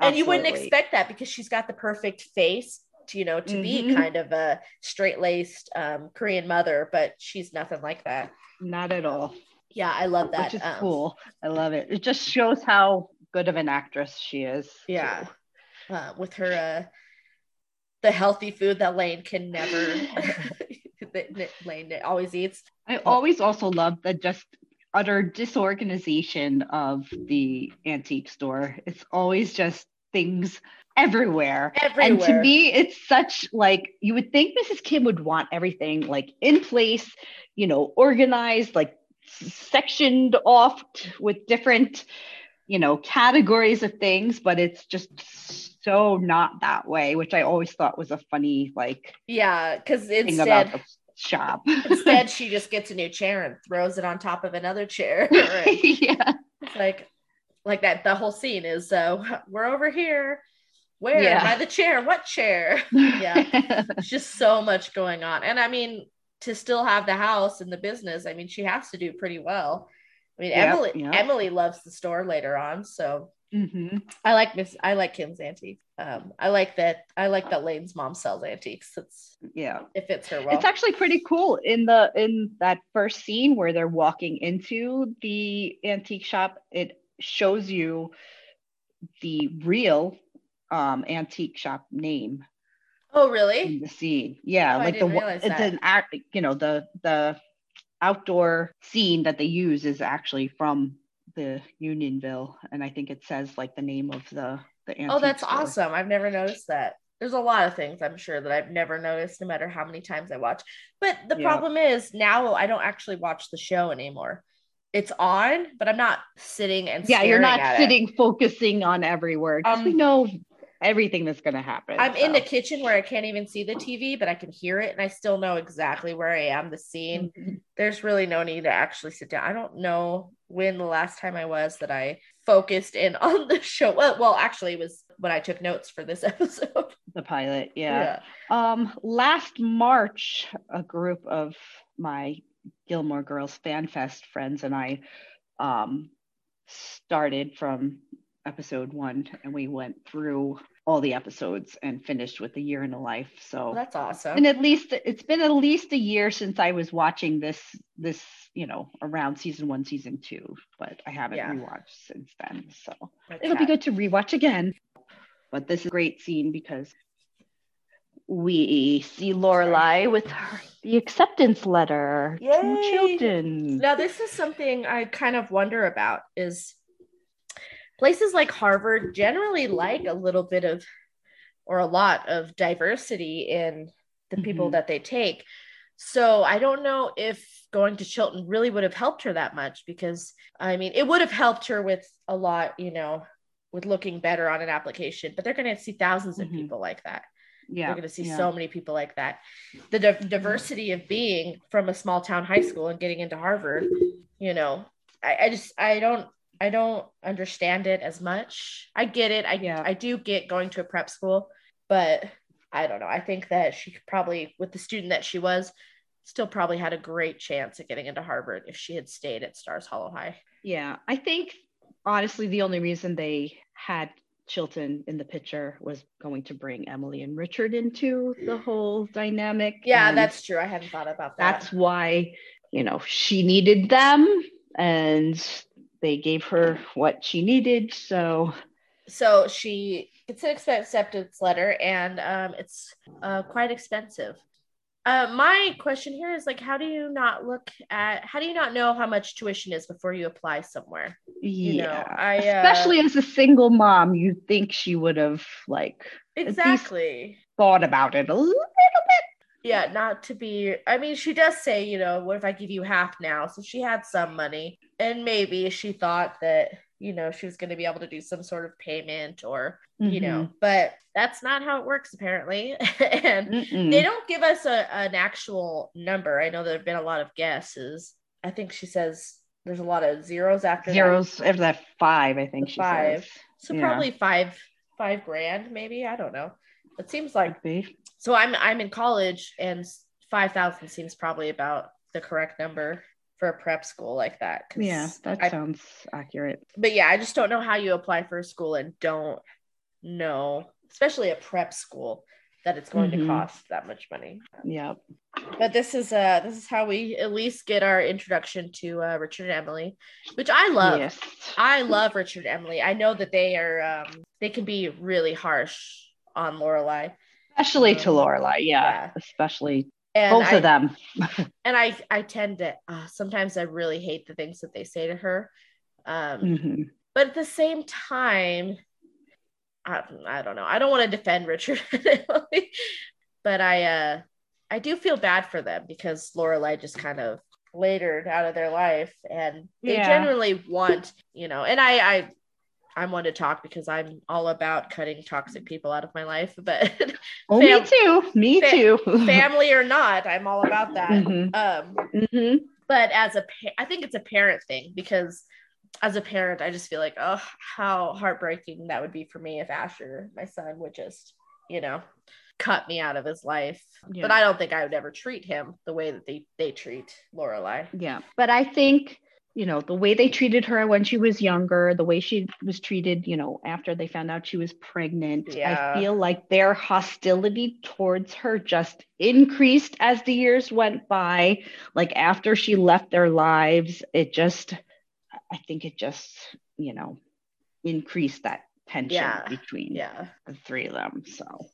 and you wouldn't expect that because she's got the perfect face to, you know, to mm-hmm. be kind of a straight laced um, Korean mother, but she's nothing like that. Not at all. Yeah, I love that. Which is um, cool. I love it. It just shows how good of an actress she is. Yeah. Uh, with her uh, the healthy food that Lane can never that Lane always eats. I always also love the just utter disorganization of the antique store. It's always just things everywhere. everywhere. And to me, it's such like you would think Mrs. Kim would want everything like in place, you know, organized, like sectioned off with different, you know, categories of things, but it's just so not that way, which I always thought was a funny like yeah, because instead shop. Instead, she just gets a new chair and throws it on top of another chair. yeah. It's like like that the whole scene is uh we're over here. Where yeah. by the chair? What chair? yeah. it's just so much going on. And I mean, to still have the house and the business, I mean, she has to do pretty well. I mean, yep, Emily yep. Emily loves the store later on, so Mm-hmm. I like Miss. I like Kim's antique. Um, I like that. I like that Lane's mom sells antiques. It's yeah, it fits her well. It's actually pretty cool in the in that first scene where they're walking into the antique shop. It shows you the real um antique shop name. Oh, really? The scene, yeah, oh, like the it's that. an act. You know the the outdoor scene that they use is actually from the Unionville, and I think it says like the name of the the. Oh, that's store. awesome! I've never noticed that. There's a lot of things I'm sure that I've never noticed, no matter how many times I watch. But the yeah. problem is now I don't actually watch the show anymore. It's on, but I'm not sitting and yeah, you're not sitting it. focusing on every word. Um, we know everything that's going to happen. I'm so. in the kitchen where I can't even see the TV, but I can hear it and I still know exactly where I am, the scene. Mm-hmm. There's really no need to actually sit down. I don't know when the last time I was that I focused in on the show. Well, well actually, it was when I took notes for this episode. The pilot, yeah. yeah. Um, last March, a group of my Gilmore Girls Fan Fest friends and I um, started from episode one and we went through all the episodes and finished with a year in a life so well, that's awesome and at least it's been at least a year since i was watching this this you know around season one season two but i haven't yeah. rewatched since then so okay. it'll be good to rewatch again but this is a great scene because we see Lorelai with her, the acceptance letter Yay. to Chilton. Now, this is something I kind of wonder about: is places like Harvard generally like a little bit of or a lot of diversity in the mm-hmm. people that they take. So I don't know if going to Chilton really would have helped her that much because I mean, it would have helped her with a lot, you know, with looking better on an application, but they're going to see 1000s of mm-hmm. people like that. Yeah. They're going to see yeah. so many people like that. The di- diversity of being from a small town high school and getting into Harvard, you know, I, I just, I don't, I don't understand it as much. I get it. I yeah. I do get going to a prep school, but I don't know. I think that she probably with the student that she was still probably had a great chance at getting into Harvard if she had stayed at Stars Hollow High. Yeah, I think honestly the only reason they had Chilton in the picture was going to bring Emily and Richard into the whole dynamic. Yeah, that's true. I hadn't thought about that. That's why, you know, she needed them and they gave her what she needed. So, so she gets an acceptance letter, and um, it's uh, quite expensive. Uh, my question here is like, how do you not look at? How do you not know how much tuition is before you apply somewhere? You yeah, know, I uh, especially as a single mom, you think she would have like exactly thought about it a little yeah, not to be. I mean, she does say, you know, what if I give you half now? So she had some money, and maybe she thought that, you know, she was going to be able to do some sort of payment or, mm-hmm. you know, mm-hmm. but that's not how it works apparently. and Mm-mm. they don't give us a, an actual number. I know there have been a lot of guesses. I think she says there's a lot of zeros after zeros that. after that five, I think she five. Says. So yeah. probably five five grand, maybe. I don't know. It seems like so I'm I'm in college and five thousand seems probably about the correct number for a prep school like that. Yeah, that I, sounds accurate. But yeah, I just don't know how you apply for a school and don't know, especially a prep school, that it's going mm-hmm. to cost that much money. Yep. But this is uh this is how we at least get our introduction to uh, Richard and Emily, which I love. Yes. I love Richard and Emily. I know that they are um they can be really harsh on Lorelai. Especially to Lorelai, yeah. yeah. Especially and both I, of them. and I I tend to uh, sometimes I really hate the things that they say to her. Um mm-hmm. but at the same time, I, I don't know. I don't want to defend Richard, but I uh I do feel bad for them because Lorelai just kind of latered out of their life and they yeah. generally want, you know, and I I I'm one to talk because I'm all about cutting toxic people out of my life. But oh, fam- me too. Me too. family or not, I'm all about that. Mm-hmm. Um, mm-hmm. But as a, pa- I think it's a parent thing because as a parent, I just feel like, oh, how heartbreaking that would be for me if Asher, my son, would just, you know, cut me out of his life. Yeah. But I don't think I would ever treat him the way that they they treat Lorelai. Yeah, but I think you know the way they treated her when she was younger, the way she was treated, you know, after they found out she was pregnant. Yeah. I feel like their hostility towards her just increased as the years went by. Like after she left their lives, it just I think it just, you know, increased that tension yeah. between yeah. the three of them. So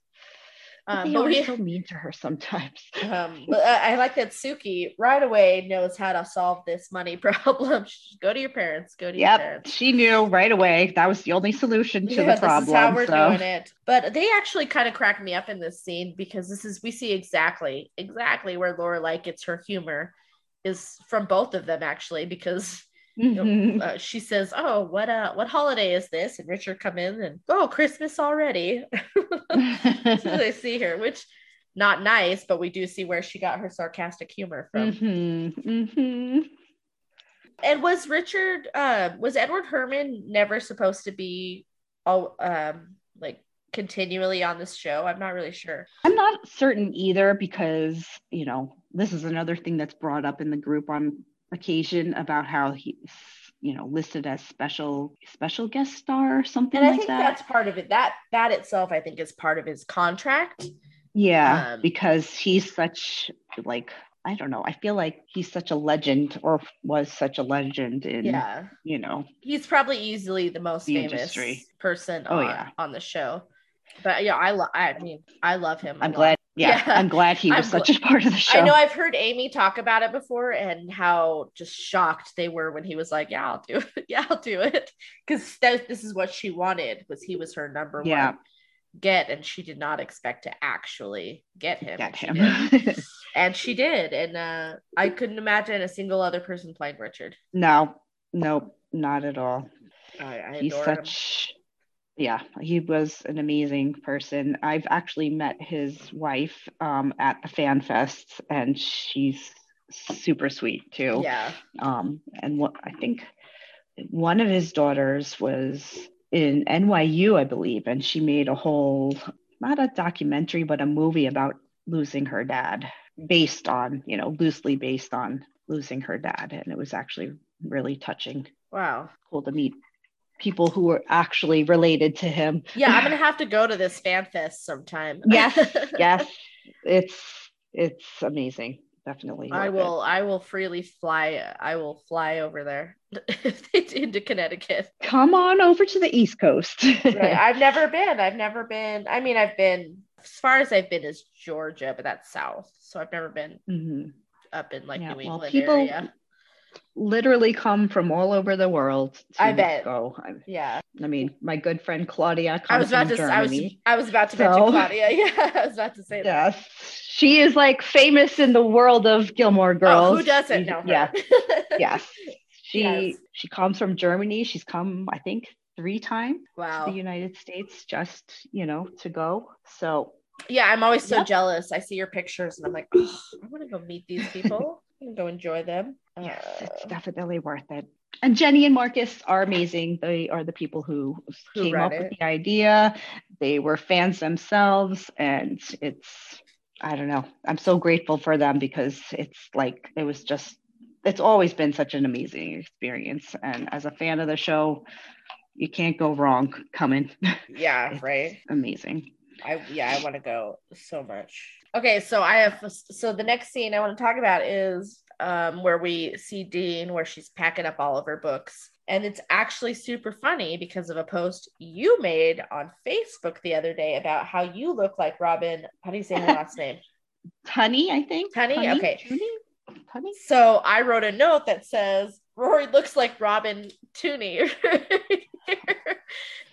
um, they but are we, so mean to her sometimes. Um, but I like that Sookie right away knows how to solve this money problem. go to your parents. Go to yep, your parents. She knew right away that was the only solution to yeah, the problem. This is how we're so. doing it. But they actually kind of cracked me up in this scene because this is we see exactly exactly where Laura like gets her humor is from both of them actually because Mm-hmm. uh, she says, "Oh, what uh, what holiday is this?" And Richard come in and, "Oh, Christmas already." so they see her, which not nice, but we do see where she got her sarcastic humor from. Mm-hmm. Mm-hmm. And was Richard, uh, was Edward Herrmann never supposed to be all um like continually on this show? I'm not really sure. I'm not certain either because you know this is another thing that's brought up in the group on occasion about how he's you know listed as special special guest star or something and I like think that. That's part of it. That that itself, I think, is part of his contract. Yeah, um, because he's such like I don't know. I feel like he's such a legend, or was such a legend in. Yeah. You know. He's probably easily the most the famous industry. person. Oh on, yeah. On the show, but yeah, I love. I mean, I love him. I'm glad yeah, yeah, I'm glad he was I'm such a part of the show. I know I've heard Amy talk about it before and how just shocked they were when he was like, "Yeah, I'll do it. yeah, I'll do it," because this is what she wanted. Was he was her number yeah. one get, and she did not expect to actually get him. Get him, and, and she did. And uh, I couldn't imagine a single other person playing Richard. No, no, not at all. I, I He's such. Him yeah, he was an amazing person. I've actually met his wife um, at the fan fest, and she's super sweet too. Yeah. Um, and what I think one of his daughters was in NYU, I believe, and she made a whole not a documentary, but a movie about losing her dad, based on you know loosely based on losing her dad, and it was actually really touching. Wow. Cool to meet people who were actually related to him. Yeah, I'm gonna have to go to this fan fest sometime. yes, yes, it's it's amazing. Definitely, I will. It. I will freely fly. I will fly over there into Connecticut. Come on over to the East Coast. right. I've never been. I've never been. I mean, I've been as far as I've been is Georgia, but that's south. So I've never been mm-hmm. up in like yeah, New England well, people, area literally come from all over the world. I bet. Go. yeah. I mean, my good friend Claudia. I was about to. Germany, I was. I was about to so, mention Claudia. Yeah, I was about to say that. Yes, she is like famous in the world of Gilmore Girls. Oh, who doesn't know? Her? Yeah. yes. She yes. she comes from Germany. She's come, I think, three times wow. to the United States just you know to go. So yeah, I'm always so yep. jealous. I see your pictures and I'm like, oh, I want to go meet these people. and go enjoy them. Yes, it's uh, definitely worth it. And Jenny and Marcus are amazing. They are the people who, who came up it. with the idea. They were fans themselves, and it's I don't know. I'm so grateful for them because it's like it was just it's always been such an amazing experience. And as a fan of the show, you can't go wrong coming. Yeah, right. Amazing. I yeah, I want to go so much. Okay, so I have so the next scene I want to talk about is um, where we see Dean where she's packing up all of her books. And it's actually super funny because of a post you made on Facebook the other day about how you look like Robin. How do you say her last name? Tunney, I think. Tunney? okay. Tunney? So I wrote a note that says Rory looks like Robin Tunney.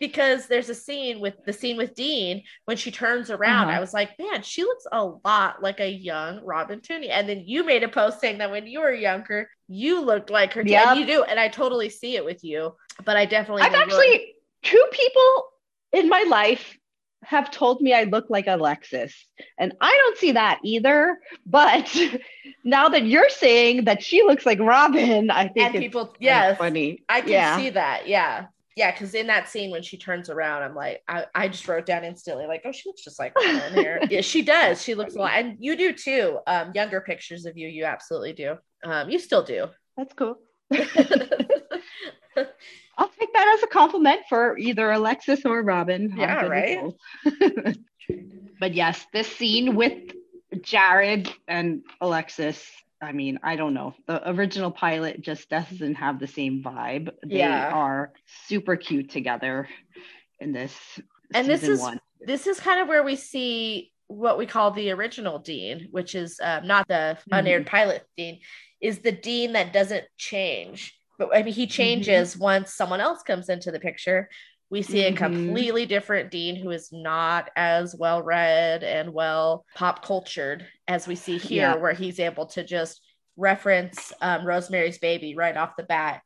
because there's a scene with the scene with Dean when she turns around. Uh-huh. I was like, man, she looks a lot like a young Robin Tunney. And then you made a post saying that when you were younger, you looked like her. Yeah, you do, and I totally see it with you. But I definitely. I've actually two people in my life have told me I look like Alexis. And I don't see that either. But now that you're saying that she looks like Robin, I think and people, yes, funny. I can yeah. see that. Yeah yeah, because in that scene when she turns around, I'm like, I, I just wrote down instantly, like, oh, she looks just like in here. yeah, she does. She looks a lot, and you do too. Um, younger pictures of you, you absolutely do. Um, you still do. That's cool. I'll take that as a compliment for either Alexis or Robin. Yeah, right. but yes, this scene with Jared and Alexis I mean, I don't know. The original pilot just doesn't have the same vibe. They yeah. are super cute together in this. And this is one. this is kind of where we see what we call the original Dean, which is um, not the unaired mm-hmm. pilot Dean, is the Dean that doesn't change. But I mean, he changes mm-hmm. once someone else comes into the picture. We see mm-hmm. a completely different Dean who is not as well read and well pop cultured as we see here, yeah. where he's able to just reference um, Rosemary's Baby right off the bat,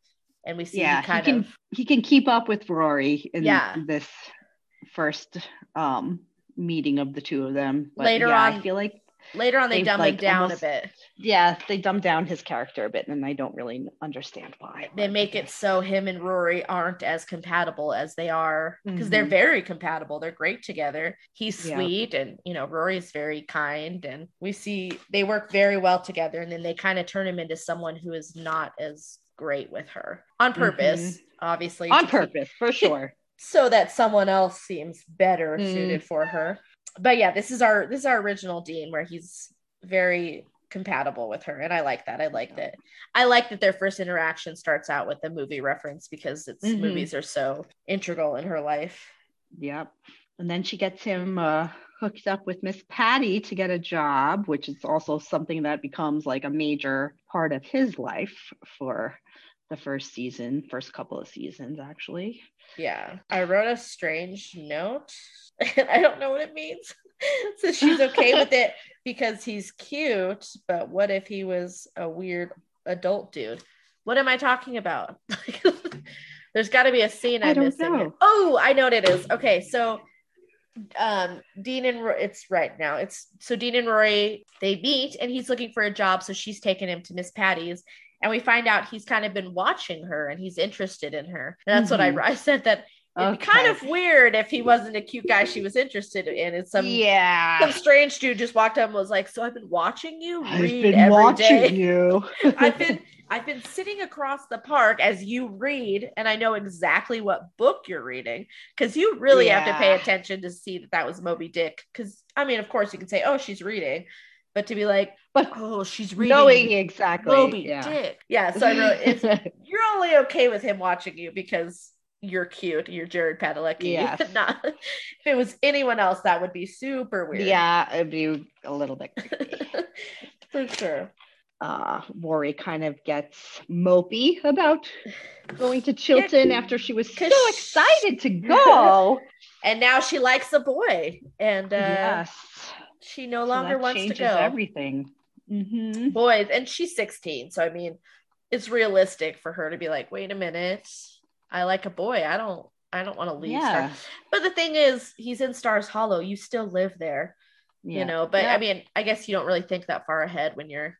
and we see yeah, he, kind he can, of he can keep up with Rory in yeah. this first um, meeting of the two of them. But Later yeah, on, I feel like later on they dumb like, him down almost, a bit yeah they dumb down his character a bit and i don't really understand why they make it so him and rory aren't as compatible as they are because mm-hmm. they're very compatible they're great together he's sweet yeah. and you know rory's very kind and we see they work very well together and then they kind of turn him into someone who is not as great with her on purpose mm-hmm. obviously on purpose keep, for sure so that someone else seems better mm. suited for her but yeah, this is our this is our original Dean where he's very compatible with her and I like that. I liked it. I like that their first interaction starts out with a movie reference because its mm-hmm. movies are so integral in her life. Yep. And then she gets him uh, hooked up with Miss Patty to get a job, which is also something that becomes like a major part of his life for the first season, first couple of seasons, actually. Yeah. I wrote a strange note and I don't know what it means. so she's okay with it because he's cute, but what if he was a weird adult dude? What am I talking about? There's got to be a scene I'm missing. Oh, I know what it is. Okay, so um Dean and Roy, it's right now. It's so Dean and Rory they meet and he's looking for a job, so she's taking him to Miss Patty's and we find out he's kind of been watching her and he's interested in her. And that's mm-hmm. what I, I said that It'd okay. be kind of weird if he wasn't a cute guy she was interested in. And some yeah, some strange dude just walked up and was like, "So I've been watching you read I've been every watching day. You. I've been I've been sitting across the park as you read, and I know exactly what book you're reading because you really yeah. have to pay attention to see that that was Moby Dick. Because I mean, of course, you can say, "Oh, she's reading," but to be like, but oh, she's reading knowing exactly Moby yeah. Dick. Yeah. So I wrote, it's you're only okay with him watching you because you're cute. You're Jared Padalecki. Yeah. Not if it was anyone else, that would be super weird. Yeah, it'd be a little bit creepy. For sure. Uh, Rory kind of gets mopey about going to Chilton yeah, after she was so excited to go. and now she likes a boy. And uh, yes. She no longer so wants to go. Everything. Mm-hmm. Boys, and she's 16. So I mean, it's realistic for her to be like, wait a minute I like a boy. I don't I don't want to leave. Yeah. Star. But the thing is, he's in Stars Hollow. You still live there. Yeah. You know, but yeah. I mean, I guess you don't really think that far ahead when you're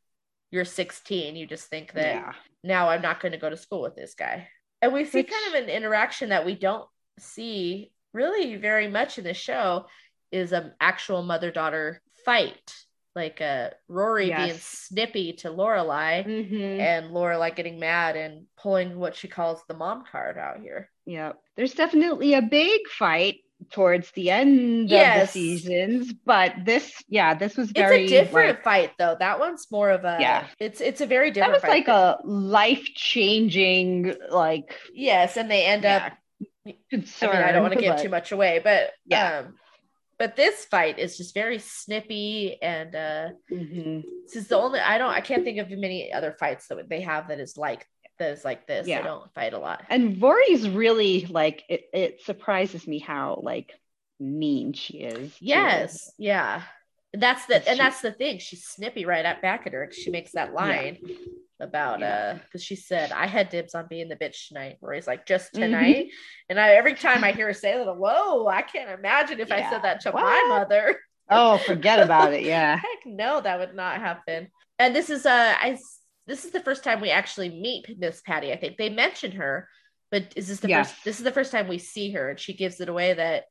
you're 16, you just think that yeah. now I'm not going to go to school with this guy. And we see Which, kind of an interaction that we don't see really very much in the show is an actual mother daughter fight like uh Rory yes. being snippy to Lorelai mm-hmm. and Lorelai getting mad and pulling what she calls the mom card out here. Yeah. There's definitely a big fight towards the end yes. of the seasons, but this yeah, this was very It's a different like, fight though. That one's more of a yeah. It's it's a very different That was like a life-changing like Yes, and they end yeah. up. I, mean, I don't want to give too much away, but yeah. um but this fight is just very snippy and uh mm-hmm. this is the only i don't i can't think of many other fights that they have that is like that is like this. Yeah. they don't fight a lot. And vori's really like it, it surprises me how like mean she is yes. Yeah that's the and that's the thing she's snippy right at back at her she makes that line yeah about yeah. uh because she said I had dibs on being the bitch tonight. Where he's like, just mm-hmm. tonight. Mm-hmm. And I every time I hear her say that, whoa, I can't imagine if yeah. I said that to what? my mother. Oh, forget about it. Yeah. Heck no, that would not happen. And this is uh I this is the first time we actually meet Miss Patty. I think they mentioned her, but is this the first this is the first time we see her and she gives it away that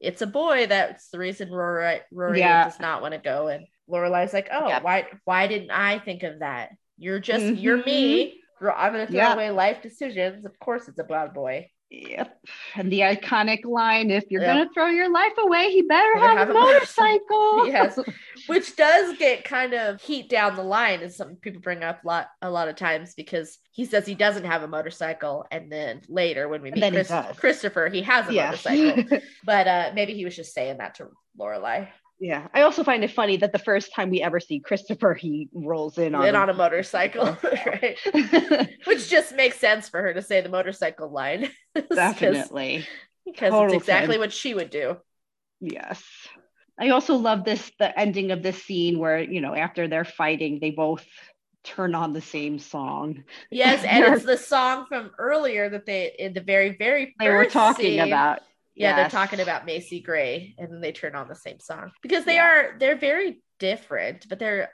it's a boy that's the reason Rory Rory yeah. does not want to go and Lorelai's like, oh, yeah. why why didn't I think of that? You're just mm-hmm. you're me. I'm gonna throw yeah. away life decisions. Of course, it's a brown boy. Yep. And the iconic line if you're yep. going to throw your life away, he better have, have, a, motorcycle. yes. Which does get kind of heat down the line, is something people bring up a lot, a lot of times because he says he doesn't have a motorcycle. And then later, when we meet Chris, he Christopher, he has a yeah. motorcycle. but uh, maybe he was just saying that to Lorelai. Yeah, I also find it funny that the first time we ever see Christopher, he rolls in on, on a motorcycle, right? Which just makes sense for her to say the motorcycle line. Definitely, because it's exactly what she would do. Yes. I also love this the ending of this scene where you know after they're fighting, they both turn on the same song. Yes, and it's the song from earlier that they in the very very they were talking scene, about yeah, they're talking about Macy Gray, and then they turn on the same song because they yeah. are they're very different, but they're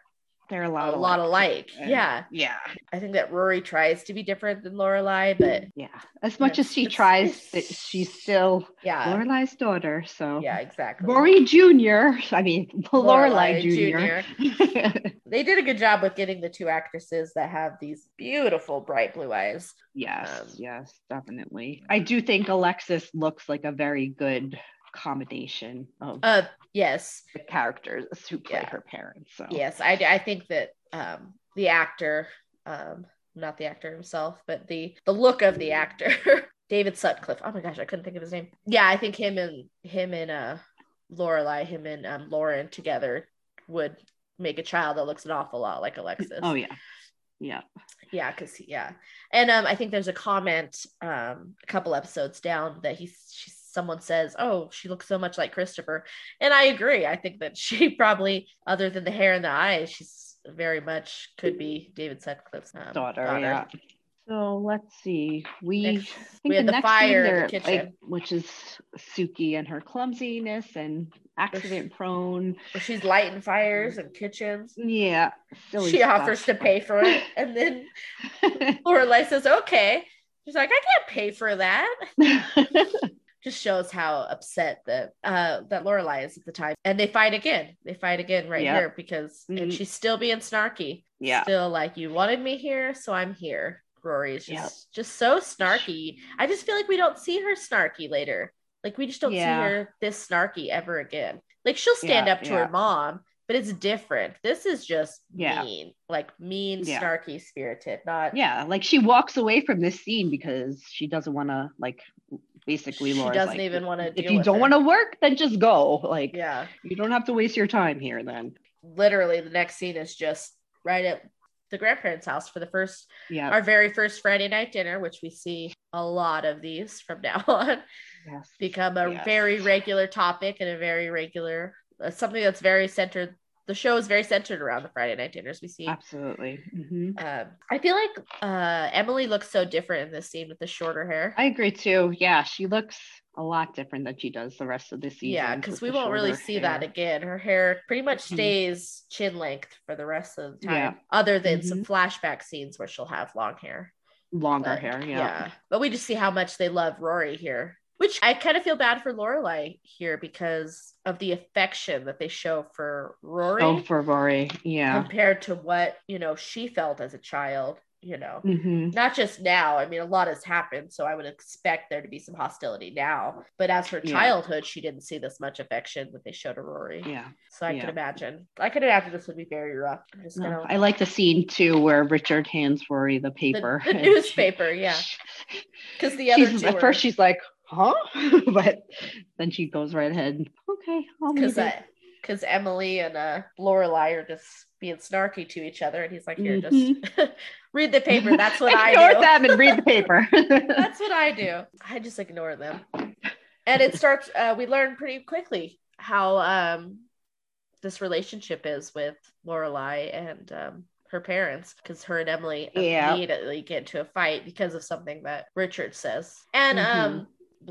they're a lot, a lot alike. Yeah, yeah. I think that Rory tries to be different than Lorelai, but yeah, as much as she tries, she's still yeah Lorelai's daughter. So yeah, exactly. Rory Junior. I mean Lorelai, Lorelai Junior. they did a good job with getting the two actresses that have these beautiful bright blue eyes. Yes, um, yes, definitely. I do think Alexis looks like a very good combination of uh yes. the characters who play yeah. her parents so. Yes i i think that um the actor um not the actor himself but the the look of the actor david sutcliffe. Oh my gosh i couldn't think of his name. Yeah i think him and him and uh lorelai him and um lauren together would make a child that looks an awful lot like alexis. Oh yeah. Yeah. Yeah because yeah. And um i think there's a comment um a couple episodes down that he's she's someone says, "Oh, she looks so much like Christopher," and I agree. I think that she probably, other than the hair and the eyes, she's very much could be David Sutcliffe's um, daughter, daughter. Yeah. So let's see. We next, we had the, the fire in the kitchen, like, which is Sookie and her clumsiness and accident prone. she's lighting fires and kitchens. Yeah, she stuff. offers to pay for it, and then Lorelai says, "Okay." She's like, "I can't pay for that." just shows how upset that uh that Lorelai is at the time. And they fight again. They fight again right yep. here because mm-hmm. and she's still being snarky. Yeah. Still like you wanted me here, so I'm here. Rory is just yep. just so snarky. I just feel like we don't see her snarky later. Like we just don't yeah. see her this snarky ever again. Like she'll stand yeah, up to yeah. her mom, but it's different. This is just mean, like mean, snarky spirited, not yeah. Like she walks away from this scene because she doesn't want to like basically Laura doesn't like, even want to if you don't want to work then just go. Like yeah. you don't have to waste your time here then. Literally the next scene is just right at the grandparents house for the first yeah. our very first friday night dinner which we see a lot of these from now on yes. become a yes. very regular topic and a very regular uh, something that's very centered the show is very centered around the Friday night dinners we see. Absolutely. Mm-hmm. Um, I feel like uh, Emily looks so different in this scene with the shorter hair. I agree too. Yeah, she looks a lot different than she does the rest of the season. Yeah, because we won't really see hair. that again. Her hair pretty much mm-hmm. stays mm-hmm. chin length for the rest of the time, yeah. other than mm-hmm. some flashback scenes where she'll have long hair. Longer but, hair, yeah. Yeah. But we just see how much they love Rory here. Which I kind of feel bad for Lorelai here because of the affection that they show for Rory. Oh, for Rory, yeah. Compared to what, you know, she felt as a child you know, mm-hmm. not just now. I mean, a lot has happened, so I would expect there to be some hostility now. But as for childhood, yeah. she didn't see this much affection that they showed to Rory. Yeah. So I yeah. could imagine. I could imagine this would be very rough. No, gonna... I like the scene too where Richard hands Rory the paper. The, the newspaper, yeah. Because the other at first she's like, huh? but then she goes right ahead. Okay, because because Emily and uh Lorelai are just being snarky to each other, and he's like, "Here, mm-hmm. just read the paper. That's what I ignore them and read the paper. That's what I do. I just ignore them." And it starts. Uh, we learn pretty quickly how um this relationship is with Lorelai and um, her parents because her and Emily yeah. immediately get into a fight because of something that Richard says. And mm-hmm. um the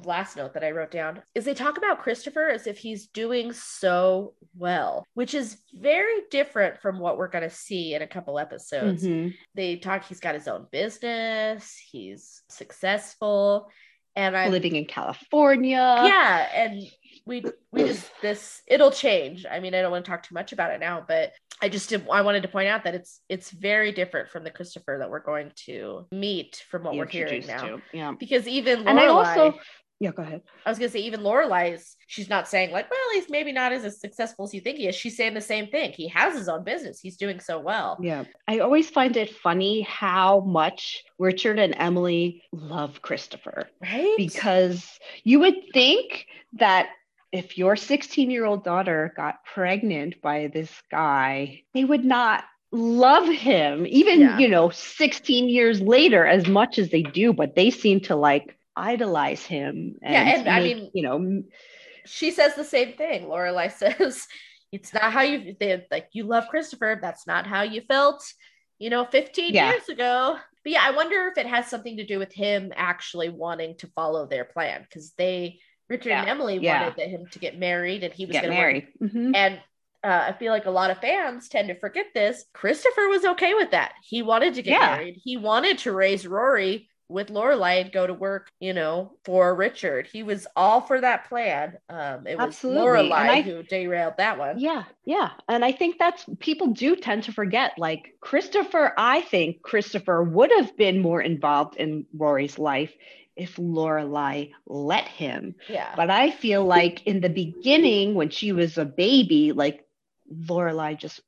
last note that I wrote down is they talk about Christopher as if he's doing so well, which is very different from what we're going to see in a couple episodes. Mm-hmm. They talk, he's got his own business, he's successful, and I'm living in California. Yeah. And we, we just, this, it'll change. I mean, I don't want to talk too much about it now, but I just did, I wanted to point out that it's it's very different from the Christopher that we're going to meet from what we're hearing now. To. Yeah. Because even Lorelai, and I also yeah, go ahead. I was gonna say even Lorelai's she's not saying like, well, he's maybe not as successful as you think he is. She's saying the same thing. He has his own business. He's doing so well. Yeah. I always find it funny how much Richard and Emily love Christopher. Right. Because you would think that if your 16 year old daughter got pregnant by this guy, they would not love him, even, yeah. you know, 16 years later, as much as they do, but they seem to like idolize him. And yeah, and make, I mean, you know, she says the same thing. Lorelai says, "It's not how you they, like you love Christopher. That's not how you felt, you know, 15 yeah. years ago." But yeah, I wonder if it has something to do with him actually wanting to follow their plan because they, Richard yeah. and Emily, yeah. wanted him to get married, and he was going to marry. Mm-hmm. And uh, I feel like a lot of fans tend to forget this. Christopher was okay with that. He wanted to get married. He wanted to raise Rory with Lorelai and go to work, you know, for Richard. He was all for that plan. Um, it was Absolutely. Lorelai I, who derailed that one. Yeah, yeah, and I think that's people do tend to forget. Like Christopher, I think Christopher would have been more involved in Rory's life if Lorelai let him. Yeah. But I feel like in the beginning, when she was a baby, like Lorelai just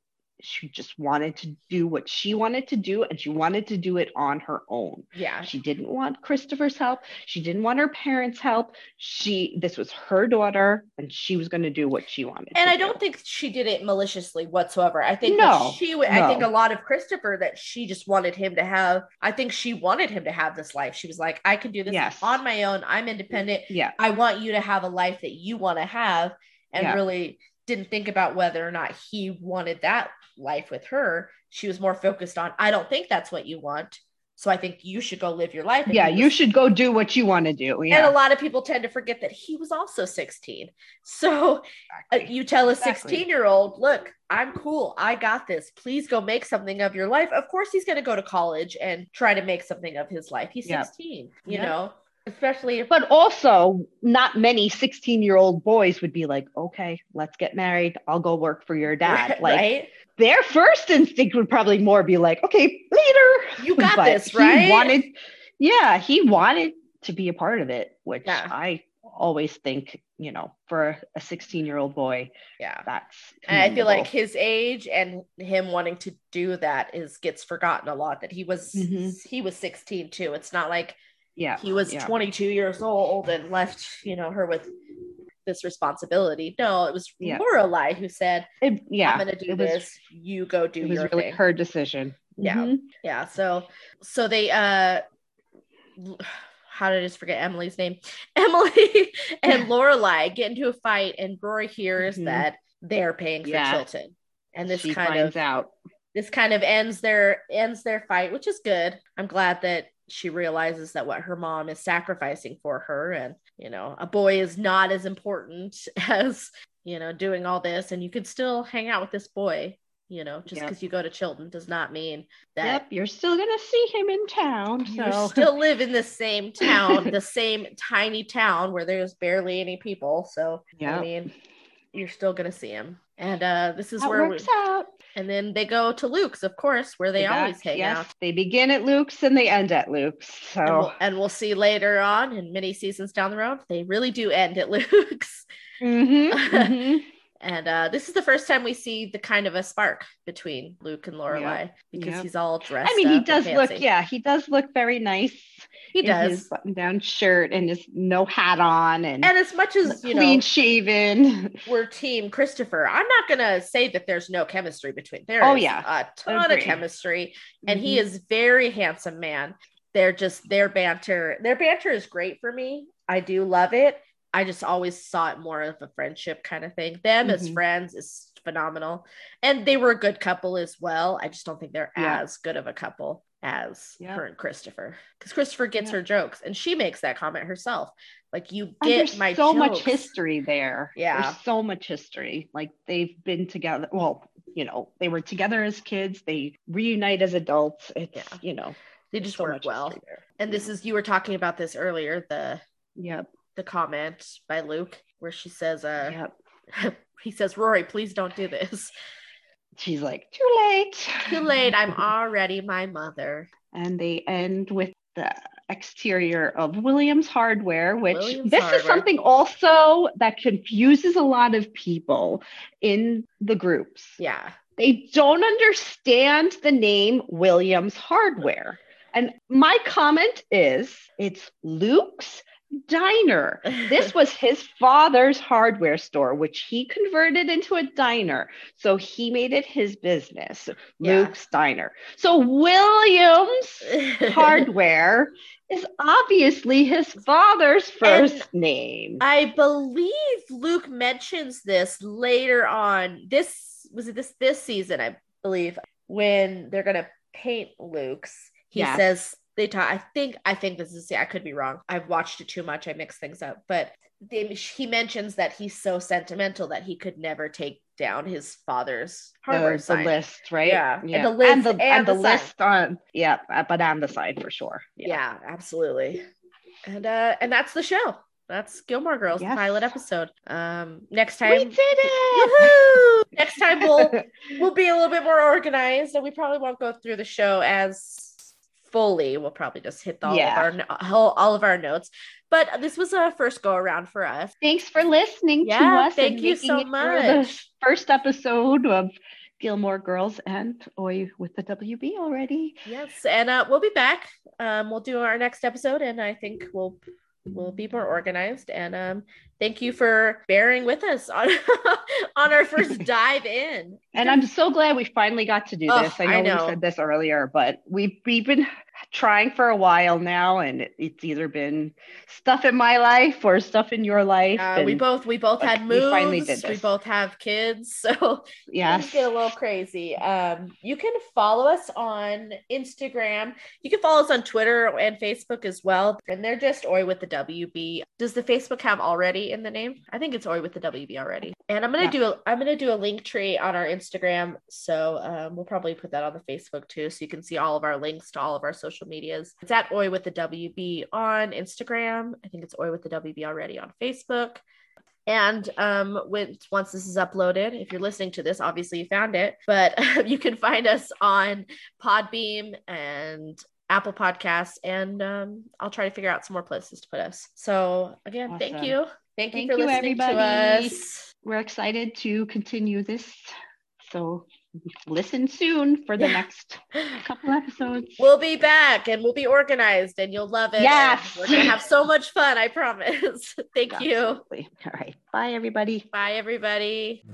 she just wanted to do what she wanted to do and she wanted to do it on her own. Yeah. She didn't want Christopher's help. She didn't want her parents' help. She this was her daughter and she was going to do what she wanted. And I do. not think she did it maliciously whatsoever. I think no, she no. I think a lot of Christopher that she just wanted him to have I think she wanted him to have this life. She was like I can do this yes. on my own. I'm independent. Yeah. I want you to have a life that you want to have and yeah. really didn't think about whether or not he wanted that life with her. She was more focused on, I don't think that's what you want. So I think you should go live your life. And yeah, was, you should go do what you want to do. Yeah. And a lot of people tend to forget that he was also 16. So uh, exactly. uh, you tell a 16 exactly. year old, look, I'm cool. I got this. Please go make something of your life. Of course, he's going to go to college and try to make something of his life. He's 16, yep. you yep. know? Especially if- but also not many 16 year old boys would be like okay let's get married. I'll go work for your dad. Like right? their first instinct would probably more be like okay later. You got this right? he wanted yeah he wanted to be a part of it which yeah. i always think you know for a 16 year old boy yeah. that's and i feel like his age and him wanting to do that is gets forgotten a lot that he was mm-hmm. he was 16 too. It's not like yeah he was yeah. 22 years old and left you know her with this responsibility no it was yeah. Lorelai who said it, yeah i'm gonna do this you go do it was really thing. her decision yeah mm-hmm. yeah so so they uh how did I just forget Emily's name? Emily and Lorelai get into a fight, and Rory hears mm-hmm. that they're paying for yeah. Chilton, and this she kind finds of out this kind of ends their ends their fight, which is good. I'm glad that she realizes that what her mom is sacrificing for her and you know a boy is not as important as you know doing all this and you could still hang out with this boy you know just because yep. you go to chilton does not mean that yep you're still gonna see him in town so. you still live in the same town the same tiny town where there's barely any people so yeah i mean you're still gonna see him and uh this is that where works we, out and then they go to Luke's, of course, where they always hang yes, out. They begin at Luke's and they end at Luke's. So and we'll, and we'll, see later on in many seasons down the road, they really do end at Luke's. Mm-hmm, mm-hmm. And uh, this is the first time we see the kind of a spark between Luke and Lorelai yep. because yep. he's all dressed. I mean, he does look, yeah, he does look very nice he does his button-down shirt and his no hat on, and and as much as you clean know, shaven. We're team Christopher. I'm not gonna say that there's no chemistry between. There oh yeah, a ton of chemistry, and mm-hmm. he is very handsome man. They're just their banter. Their banter is great for me. I do love it. I just always saw it more of a friendship kind of thing. Them mm-hmm. as friends is phenomenal. And they were a good couple as well. I just don't think they're yeah. as good of a couple as yep. her and Christopher because Christopher gets yep. her jokes and she makes that comment herself. Like you get my so jokes. much history there. Yeah, there's so much history. Like they've been together. Well, you know, they were together as kids. They reunite as adults. It's yeah. you know, they just so work well. And this is you were talking about this earlier. The yep the comment by Luke where she says, "Uh." Yep. he says, Rory, please don't do this she's like, too late. Too late. I'm already my mother. And they end with the exterior of Williams Hardware, which Williams this Hardware. is something also that confuses a lot of people in the groups. Yeah. They don't understand the name Williams Hardware. And my comment is it's Luke's diner. This was his father's hardware store, which he converted into a diner. So he made it his business, yeah. Luke's Diner. So Williams Hardware is obviously his father's first and name. I believe Luke mentions this later on. This was it this this season, I believe, when they're gonna paint Luke's. He says they talk i think i think this is yeah i could be wrong. I've watched it too much. I mix things up. But they, he mentions that he's so sentimental that he could never take down his father's hardware the, the list right? Yeah, yeah. and the list and the, and and the, the list on yeah uh, but on the side for sure. Yeah. yeah absolutely. And uh and that's the show. That's Gilmore Girls yes. pilot episode. Um, next time we did it. Next time we'll we'll be a little bit more organized, and we probably won't go through the show as fully. We'll probably just hit all yeah. of our all of our notes. But this was a first go around for us. Thanks for listening yeah, to us. Thank you so much. first episode of Gilmore Girls and Oi with the WB already. Yes, and uh, we'll be back. Um, we'll do our next episode, and I think we'll we'll be more organized. And um, thank you for bearing with us on on our first dive in. And I'm so glad we finally got to do this. I know, I know, we said this earlier, but we've we've been trying for a while now and it's either been stuff in my life or stuff in your life uh, we both we both had moves we, finally did we both have kids so yeah get a little crazy. Um you can follow us on instagram. You can follow us on twitter and facebook as well. And they're just oi with the wb does the facebook have already in the name? I think it's oi with the wb already. And i'm gonna yeah. do a i'm gonna do a link tree on our instagram so um, we'll probably put that on the facebook too so you can see all of our links to all of our social social medias. It's at Oi with the WB on Instagram. I think it's Oi with the WB already on Facebook. And um, with, once this is uploaded, if you're listening to this, obviously you found it, but you can find us on Podbean and Apple Podcasts, and um, I'll try to figure out some more places to put us. So again, awesome. thank you. Thank, thank you for you, listening everybody. to us. We're excited to continue this. So listen soon for the yeah. next couple episodes. We'll be back and we'll be organized and you'll love it. Yes. We're going to have so much fun, I promise. Thank Absolutely. you. All right. Bye, everybody. Bye, everybody.